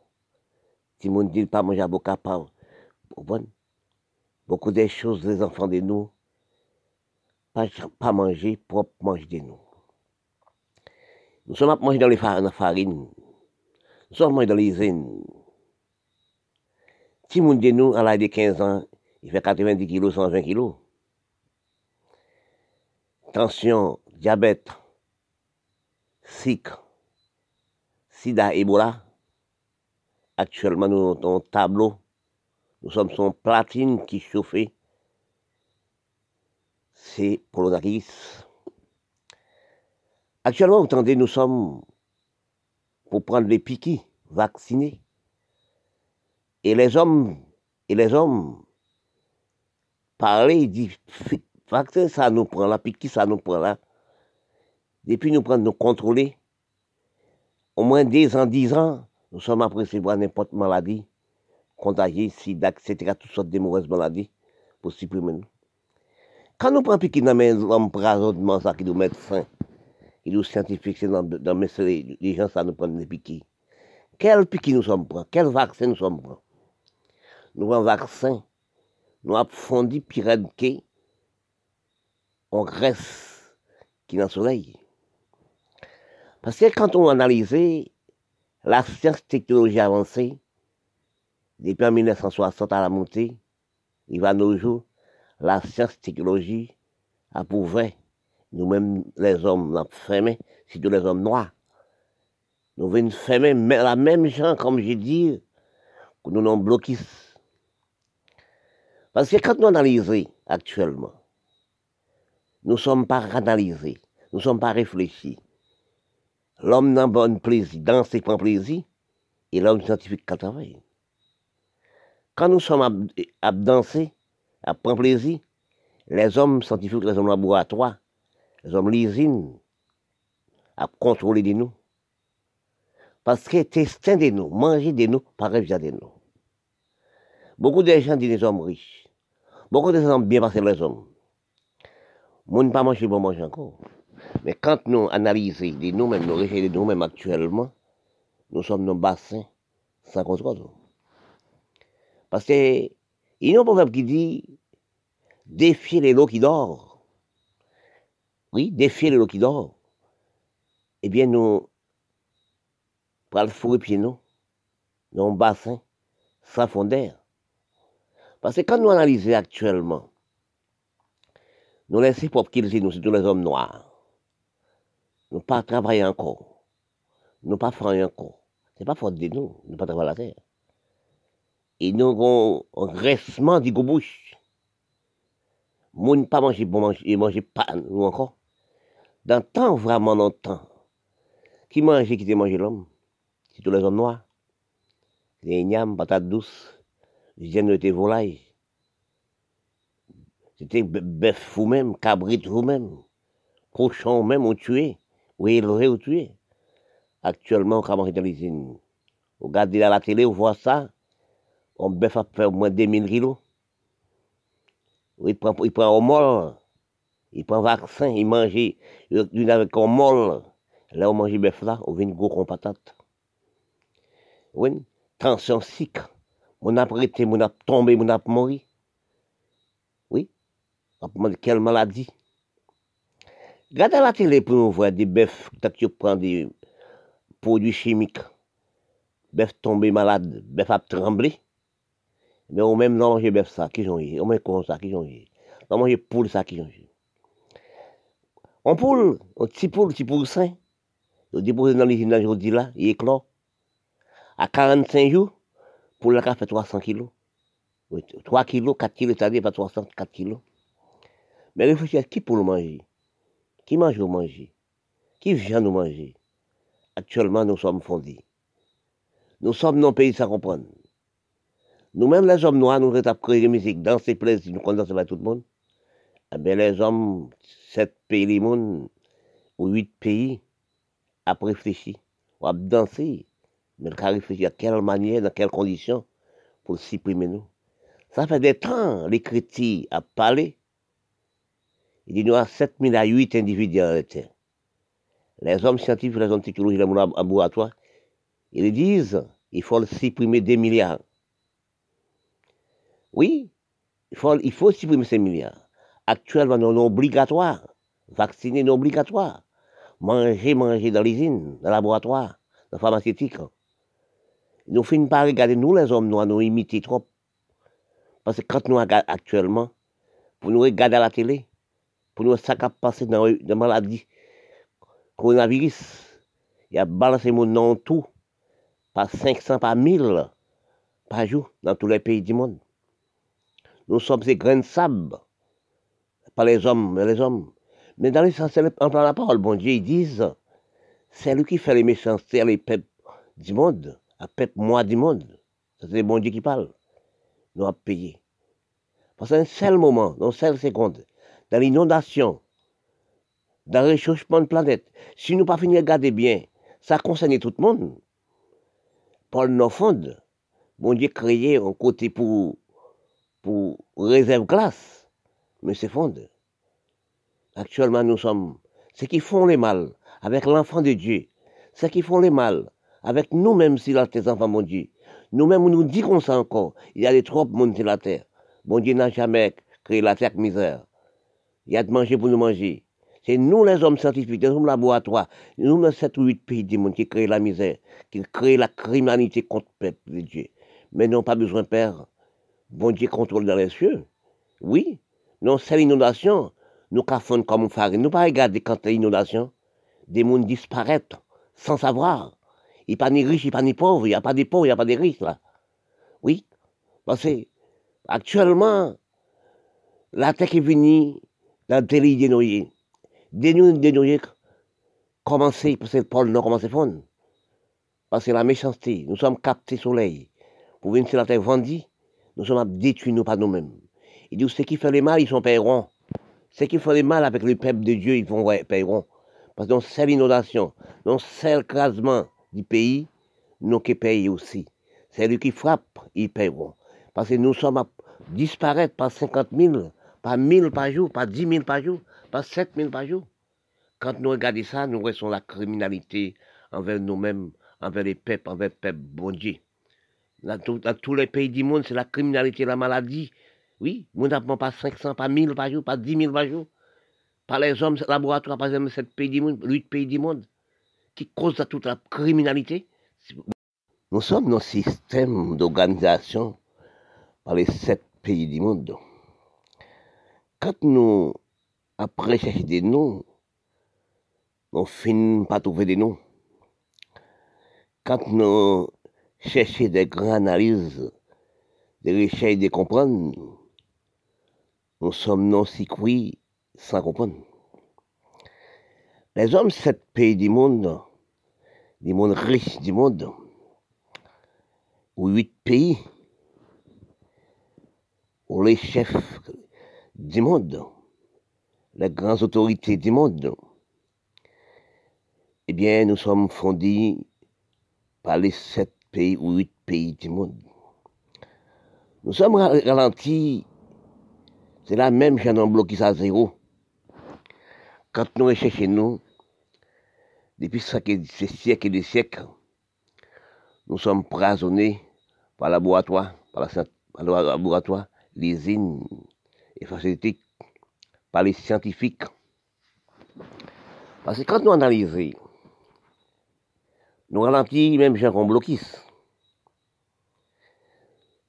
Si monde dit pas manger avocat, pas. Bon. Beaucoup de choses, les enfants de nous, pas, manger propre, manger de nous. Nous sommes à manger dans les farines. Nous sommes à manger dans les usines. Si mon de nous, à l'âge de 15 ans, il fait 90 kg, 120 kg. Tension, diabète, sucre, sida, Ebola. Actuellement, nous avons un tableau. Nous sommes sur platine qui chauffe. C'est Polonakis. Actuellement, entendez, nous sommes pour prendre les piquets, vaccinés. Et les hommes, et les hommes, parler, ils disent, vaccin, ça nous prend là, piquet, ça nous prend là. Depuis nous prendre, nous contrôler, au moins 10 ans, 10 ans, nous sommes à recevoir n'importe maladie, contagieux, sida, etc., toutes sortes de mauvaises maladies, pour supprimer nous. Quand nous prenons piquet dans l'homme raisonnement, ça qui nous met fin, il nous scientifique, c'est dans, dans les gens, ça nous prend des piquets. Quel piquet nous sommes prêts? Quel vaccin nous sommes prêts? Nous un vaccin, nous avons fondu pirate en Grèce, qui est dans le soleil. Parce que quand on analyse la science technologie avancée, depuis en 1960 à la montée, il va nos jours, la science technologie a prouvé nous-mêmes, les hommes, nous fermé, surtout les hommes noirs. Nous venons fermer la même gens, comme je dis, que nous nous bloquons. Parce que quand nous analysons actuellement, nous ne sommes pas analysés, nous ne sommes pas réfléchis. L'homme n'a pas plaisir, danser prend plaisir, et l'homme scientifique qui travaille. Quand nous sommes à, danser, à prendre plaisir, les hommes scientifiques, les hommes laboratoires, les hommes l'usine à contrôler de nous. Parce que tester de nous, manger de nous, pas rêver de nous. Beaucoup de gens disent des hommes riches. Beaucoup de gens bien passés les hommes. Moi, ne pas manger, bon manger encore. Mais quand nous analysons nous-mêmes, nous de nous-mêmes actuellement, nous sommes dans le bassin sans contrôle. Parce que, il y a un proverbe qui dit, défier les lots qui dorment. Oui, défier les lots qui dorment. Eh bien, nous, pour le fourrer pied nous, dans un bassin, sans fond. Parce que quand nous analysons actuellement, nous laissons pour qu'ils nous, c'est tous les hommes noirs. Nous pas travailler encore. Nous pas faire encore. C'est pas faute de nous, nous pas travailler la terre. Et nous avons un graissement du bouche. Moun pas manger pour manger, manger pas nous encore. Dans temps, vraiment dans temps, qui mangeait, qui était mangé l'homme, c'est tous les hommes noirs. Les ignames, patates douces, viande de volaille. C'était bœuf vous-même, cabrit vous-même, cochon même, on tué, ou élevé ou tué. Actuellement, on commence dans l'usine. Vous regardez à la télé, vous voyez ça, on bœuf a fait au moins 2000 kilos. Il prend, il prend au mol, il prend vaccin, il mange, il avec un mol. Là, on mange bœuf là, on vient gros con patate. Oui, tension sick. Mon a prêté, mon a tombé, mon a mort. Oui, quelle maladie? Regardez la télé pour nous voir des bœufs, tu prends des produits chimiques. Bœuf tombé malade, bœuf a tremblé. Mais au même non manger bœuf ça, qui j'en ai. Au même con ça, qui j'en ai. Non manger poule ça, qui j'en ai. On poule, un petit poule, petit poule sain. Il dépose dans l'usine aujourd'hui là, il éclore. À 45 jours, pour cas fait 300 kilos. 3 kilos, 4 kilos, c'est-à-dire pas 304 kilos. Mais réfléchissez, qui pour le Qui mange pour manger? Qui vient nous manger? Actuellement, nous sommes fondés. Nous sommes un pays sans comprendre. Nous-mêmes, les hommes noirs, nous avons créé musique, danser, plaisir, nous condensons avec tout le monde. Eh bien, les hommes, sept pays du monde, ou huit pays, ont réfléchi, ont dansé, mais ils ont réfléchi à quelle manière, dans quelles conditions, pour supprimer nous. Ça fait des temps, les chrétiens ont parlé. Il nous avons 7000 à 8 individus terre. Les hommes scientifiques, les hommes technologiques, les laboratoires, ils disent, il faut supprimer des milliards. Oui, il faut, il faut supprimer ces milliards. Actuellement, non obligatoire. Vacciner non obligatoire. Manger, manger dans l'usine, dans le laboratoire, dans la pharmaceutique. Nous finissons par regarder, nous les hommes noirs, nous imiter trop. Parce que quand nous regardons actuellement, pour nous regarder à la télé, pour nous ça passer dans la maladie, coronavirus, il a balancé mon nom tout, par 500, par 1000 par jour, dans tous les pays du monde. Nous sommes ces grains de sable, pas les hommes, mais les hommes. Mais dans l'essentiel, en parlant la parole, bon Dieu, ils disent, c'est lui qui fait les méchancetés, les peuples du monde, à peuple moi du monde. C'est le bon Dieu qui parle. Nous avons payé. Parce qu'un seul moment, dans une seule seconde, dans l'inondation, dans le réchauffement de la planète, si nous pas fini de regarder bien, ça concerne tout le monde. Paul nous fonde. Bon Dieu créé un côté pour pour réserve classe, mais c'est fondé. Actuellement, nous sommes ceux qui font les mal avec l'enfant de Dieu, ceux qui font les mal avec nous-mêmes, si la tes enfants, mon Dieu. Nous-mêmes, nous disons ça encore. Il y a des trop monde sur la terre. Mon Dieu n'a jamais créé la terre misère. Il y a de manger pour nous manger. C'est nous, les hommes scientifiques, les hommes laboratoires, nous, les 7 ou 8 pays du monde qui créent la misère, qui créent la criminalité contre le peuple de Dieu. Mais n'ont pas besoin, Père, bon Dieu contrôle dans les cieux. Oui, non, c'est l'inondation. Nous caffons comme farine. Nous pas regarder quand il l'inondation. Des mondes disparaissent sans savoir. Il n'y a pas ni riches, il n'y a pas ni pauvres. Il n'y a pas des pauvres, il n'y a pas des riches là. Oui, parce que actuellement, la terre est venue dans le délit des noyés. Des noyés commencent, parce que le pôle nord commence à. Parce que la méchanceté, nous sommes captés soleil. Pour venir sur la terre vendue, nous sommes détruits, nous, pas nous-mêmes. Il dit, ceux qui font les mal, ils sont paieront. Ceux qui font les mal avec le peuple de Dieu, ils vont paieront. Parce que c'est l'inondation, c'est l'écrasement du pays, nous qui payons aussi. C'est lui qui frappe, ils paieront. Parce que nous sommes à disparaître par 50 000, par 1000 par jour, par 10 000 par jour, par 7 000 par jour. Quand nous regardons ça, nous restons la criminalité envers nous-mêmes, envers les peuples, envers le peuple bon Dieu. Dans, tous les pays du monde, c'est la criminalité, la maladie. Oui, nous n'avons pas 500, pas 1000 par jour, pas 10 000 par jour. Par les hommes, laboratoire, par exemple, 7 pays du monde, 8 pays du monde, qui causent toute la criminalité. Nous sommes dans un système d'organisation par les 7 pays du monde. Quand nous, après chercher des noms, on finit pas trouver des noms. Quand nous cherchons des grandes analyses, des recherches de comprendre, nous sommes non si sans comprendre. Les hommes, sept pays du monde, du monde riche du monde, ou huit pays, ou les chefs du monde, les grandes autorités du monde, eh bien, nous sommes fondés par les sept pays ou huit pays du monde. Nous sommes ralentis, c'est la même chaîne en bloqué à zéro. Quand nous recherchons nous, depuis ces siècles et des siècles, nous sommes prisonnés par le laboratoire, par, le laboratoire, les usines et facilités, par les scientifiques. Parce que quand nous analysons nous ralentis même Jean qu'on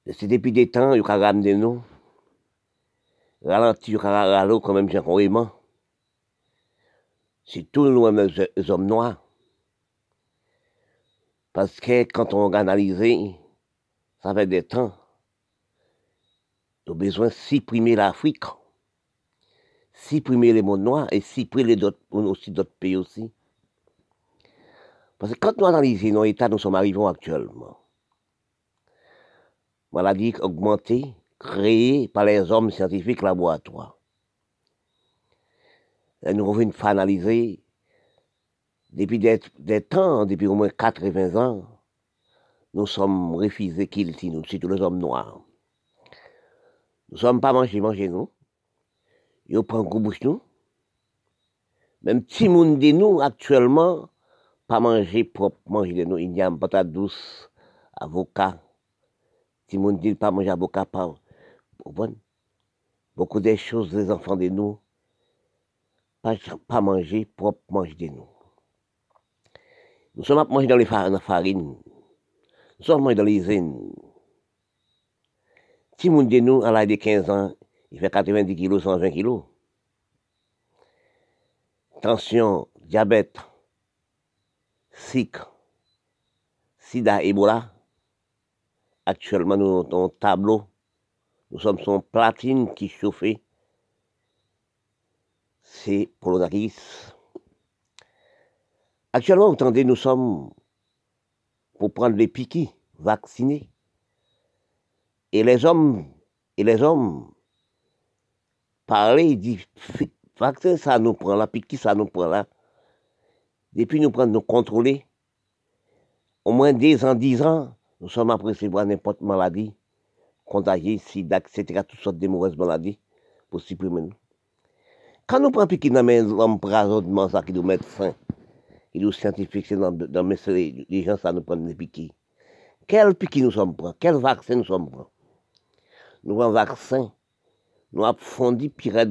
C'est depuis des temps, il y a ramené nous. Ralenti, il y a râler quand même Jean qu'on C'est tout le monde les hommes noirs. Parce que quand on analyse, ça fait des temps. Nous besoin de supprimer l'Afrique, supprimer les mondes noirs et supprimer les autres, aussi d'autres pays aussi. Parce que quand nous analysons nos états, nous sommes arrivés actuellement. Maladie augmentée, créée par les hommes scientifiques laboratoires. Nous revenons analyser depuis des, temps, depuis au moins 80 ans, nous sommes refusés qu'ils nous, tous les hommes noirs. Nous ne sommes pas mangés, mangés nous. Ils prennent un bouche nous. Même si monde de nous, actuellement, pas manger propre, manger de nous, a patate douce, avocat. Si on dit pas manger avocat, pas. Bon. Beaucoup de choses, les enfants de nous, pas, pas manger propre, manger de nous. Nous sommes à manger dans les farines. Nous sommes manger dans les usines. Si on de nous, à l'âge de 15 ans, il fait 90 kg, 120 kg. Tension, diabète, SIC, SIDA, Ebola. Actuellement, nous un tableau. Nous sommes sur platine qui chauffe. C'est Polonaris. Actuellement, vous entendez, nous sommes pour prendre les piquets, vaccinés. Et les hommes, et les hommes, parler, ils disent, vaccin, ça nous prend là, piquet, ça nous prend là? Depuis nous prendre, nous contrôler, au moins 10 ans, 10 ans, nous sommes à recevoir n'importe maladie, contagiée, sida, etc., toutes sortes de mauvaises maladies pour supprimer nous. Quand nous prenons piquet dans l'homme présentement, ça qui nous médecins, qui nous scientifiques, c'est dans, dans les gens, ça nous prend des piquets. Quel piquet nous sommes prêts? Quel vaccin nous sommes prêts? Nous avons un vaccin, nous avons fondu pirate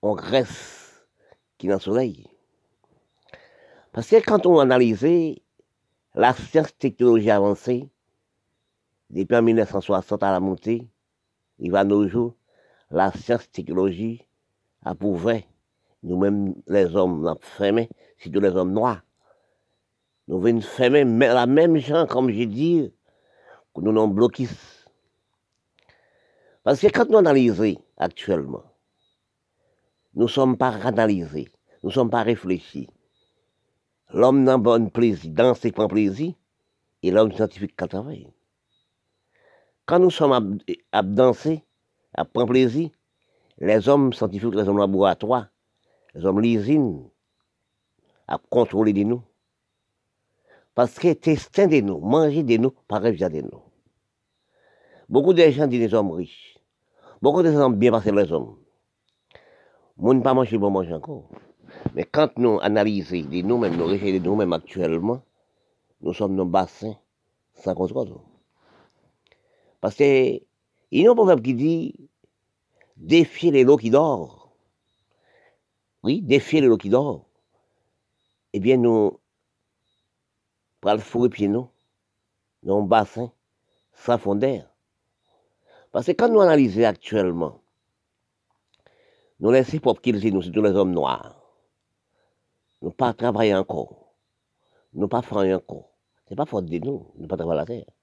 en Grèce, qui est dans le soleil. Parce que quand on analyse la science technologie avancée, depuis 1960 à la montée, il va nos jours, la science technologie a prouvé, nous-mêmes les hommes, nous avons surtout les hommes noirs. Nous venons fermer la même gens, comme j'ai dit, que nous nous bloqués. Parce que quand nous analysons actuellement, nous ne sommes pas analysés, nous ne sommes pas réfléchis. L'homme n'a pas plaisir, danser prend plaisir, et l'homme scientifique qui travaille. Quand nous sommes à, danser, à prendre plaisir, les hommes scientifiques, les hommes laboratoires, les hommes l'usine, à contrôler de nous. Parce que tester de nous, manger de nous, pareil de nous. Beaucoup de gens disent des hommes riches. Beaucoup de gens bien passés les hommes. Moi, ne pas manger, bon manger encore. Mais quand nous analysons nous-mêmes, nous réfléchissons nous-mêmes actuellement, nous sommes dans le bassin sans contrôle. Parce que, il y a un proverbe qui dit, défier les lots qui dorment. Oui, défier les lots qui dorment. Eh bien, nous, pour le fourrer pied nous, dans un bassin, sans. Parce que quand nous analysons actuellement, nous laissons pour qu'ils nous, tous les hommes noirs. Nous pas travailler encore. Nous pas faire encore. C'est pas faute de nous, nous pas travailler la terre.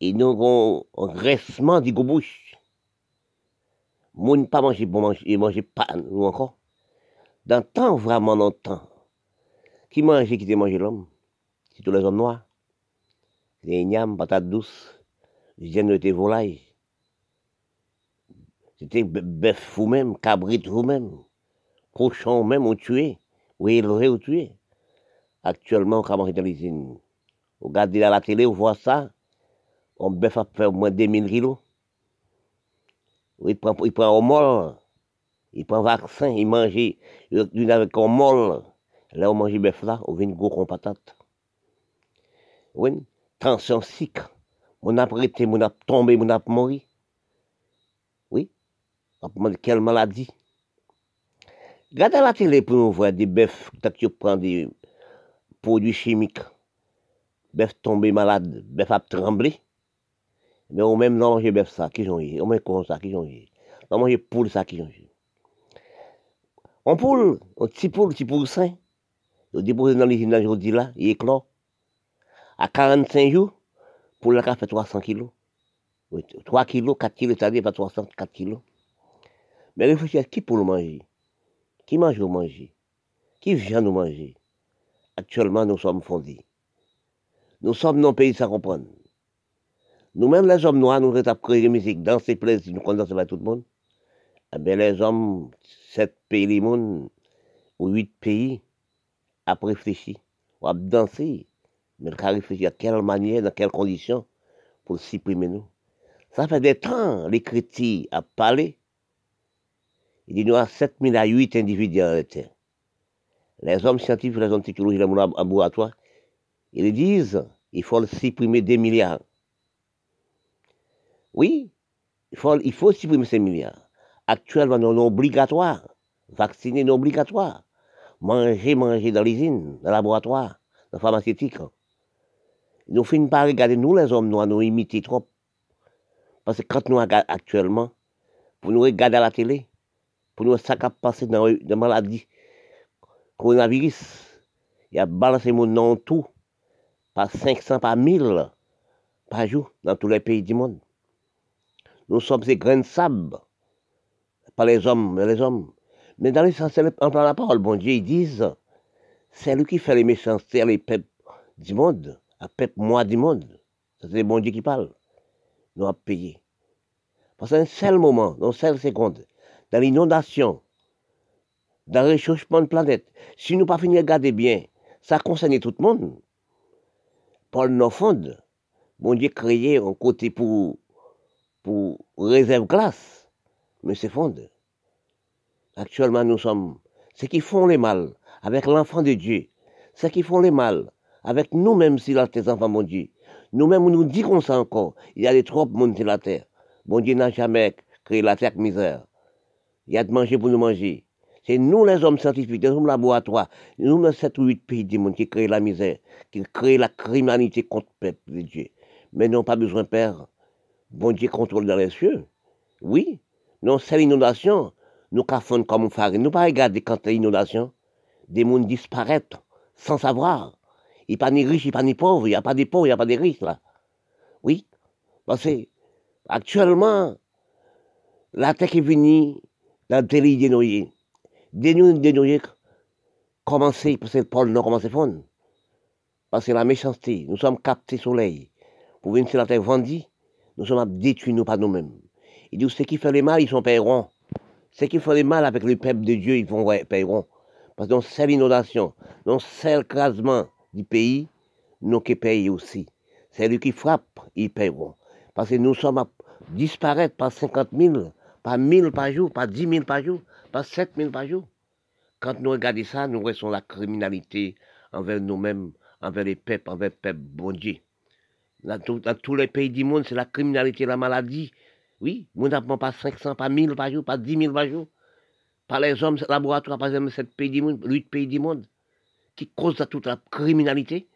Et nous avons un graissement du bouche. Moun pas manger bon manger, et manger pas nous encore. Dans le temps, vraiment dans le temps, qui mangeait, qui était mangé l'homme? C'est tous les hommes noirs. Les ignames, patates douces, viande de volaille. C'était bœuf vous-même, cabrit vous-même, cochon même, on tué, ou élevé ou tué. Actuellement, on l'usine. Vous regardez à la télé, vous voyez ça, on bœuf a fait au moins 2000 kilos. Il prend, il prend au molle, il prend vaccin, il mange, il avec un molle. Là, on mange bœuf là, on vient gros con patate. Oui, tension sick. On a prêté, on a tombé, on a mort. Oui, on a quelle maladie. Regardez la télé pour nous voir des bœufs, quand tu prends des produits chimiques. Bœuf tombé malade, bœuf a tremblé. Mais au même non manger bœuf ça, qui j'en ai. Au même con ça, qui j'en ai. On manger poule ça, qui j'en ai. On poule, un petit poule, petit poule sain. Il dépose dans l'usine aujourd'hui là, il éclore. À 45 jours, pour le cas fait 300 kilos. 3 kilos, 4 kilos, c'est-à-dire pas 304 kilos. Mais réfléchissez, qui pour le manger Qui mange au manger Qui vient nous manger Actuellement, nous sommes fondés. Nous sommes dans le pays sans comprendre. Nous-mêmes, les hommes noirs, nous avons créé la musique, danser, plaisir, nous connaissons pas tout le monde. Eh bien, les hommes, 7 pays du monde, ou 8 pays, à réfléchir, ou à danser, mais le réfléchir à quelle manière, dans quelles conditions, pour supprimer nous? Ça fait des temps, les chrétiens à parler. Il dit, nous avons 7000 à 8 individus terre. Les hommes scientifiques, les hommes technologiques, les laboratoires, ils disent, il faut supprimer des milliards. Oui, il faut, il faut supprimer ces milliards. Actuellement, non obligatoire. Vacciner non obligatoire manger, manger dans l'usine, dans le laboratoire, dans la pharmaceutique. Nous finissons par regarder, nous les hommes noirs, nous imiter trop. Parce que quand nous regardons actuellement, pour nous regarder à la télé, pour nous ça passé dans la maladie, coronavirus, il y a balancé mon nom tout, par 500, par 1000 par jour, dans tous les pays du monde. Nous sommes ces grains de sable, pas les hommes, mais les hommes. Mais dans l'essentiel, en parlant la parole, bon Dieu, ils disent, c'est lui qui fait les méchancetés les peuples du monde, à moi du monde. C'est le bon Dieu qui parle. Nous avons payé. Parce qu'un seul moment, dans une seule seconde, dans l'inondation, dans le réchauffement de la planète, si nous pas fini de regarder bien, ça concerne tout le monde. Paul nous fonde. Bon Dieu créé un côté pour, pour réserve glace, mais c'est fonde. Actuellement, nous sommes ceux qui font les mal avec l'enfant de Dieu, ceux qui font les mal avec nous-mêmes, si là, tes enfants, mon Dieu. Nous-mêmes, nous disons ça encore. Il y a des trop monde sur la terre. Mon Dieu n'a jamais créé la terre avec misère. Il y a de manger pour nous manger. C'est nous, les hommes scientifiques, les hommes laboratoires, nous, les 7 ou 8 pays du monde qui créent la misère, qui créent la criminalité contre le peuple de Dieu. Mais n'ont pas besoin, Père. Bon Dieu contrôle dans les cieux. Oui. Non, c'est l'inondation nous cafons comme farine. Nous pas regarder quand il y a inondation, des gens disparaissent sans savoir. Il n'y a pas ni riches, il n'y a pas ni pauvres, il n'y a pas de pauvres, il n'y a pas de riches là. Oui, parce que actuellement, la terre est venue dans le des. Des nous, des noyés, commencer, parce que le pôle nord commence à. Parce que la méchanceté, nous sommes captés soleil. Pour venir sur la terre vendue, nous sommes détruits, nous pas nous-mêmes. Il dit, ceux qui font les mal, ils sont paieront. Ceux qui font mal avec le peuple de Dieu, ils vont paieront. Parce que c'est l'inondation, dans c'est l'écrasement du pays, nous qui payons aussi. C'est lui qui frappe, ils paieront. Parce que nous sommes à disparaître par 50 000, par 1000 par jour, par 10 000 par jour, par 7 000 par jour. Quand nous regardons ça, nous restons la criminalité envers nous-mêmes, envers les peuples, envers le peuple. Dans, tous les pays du monde, c'est la criminalité, la maladie. Oui, on n'apprend pas 500, pas 1000 par jour, pas 10 000 par jour. Par les hommes, laboratoire, par exemple, 7 pays du monde, 8 pays du monde, qui causent toute la criminalité.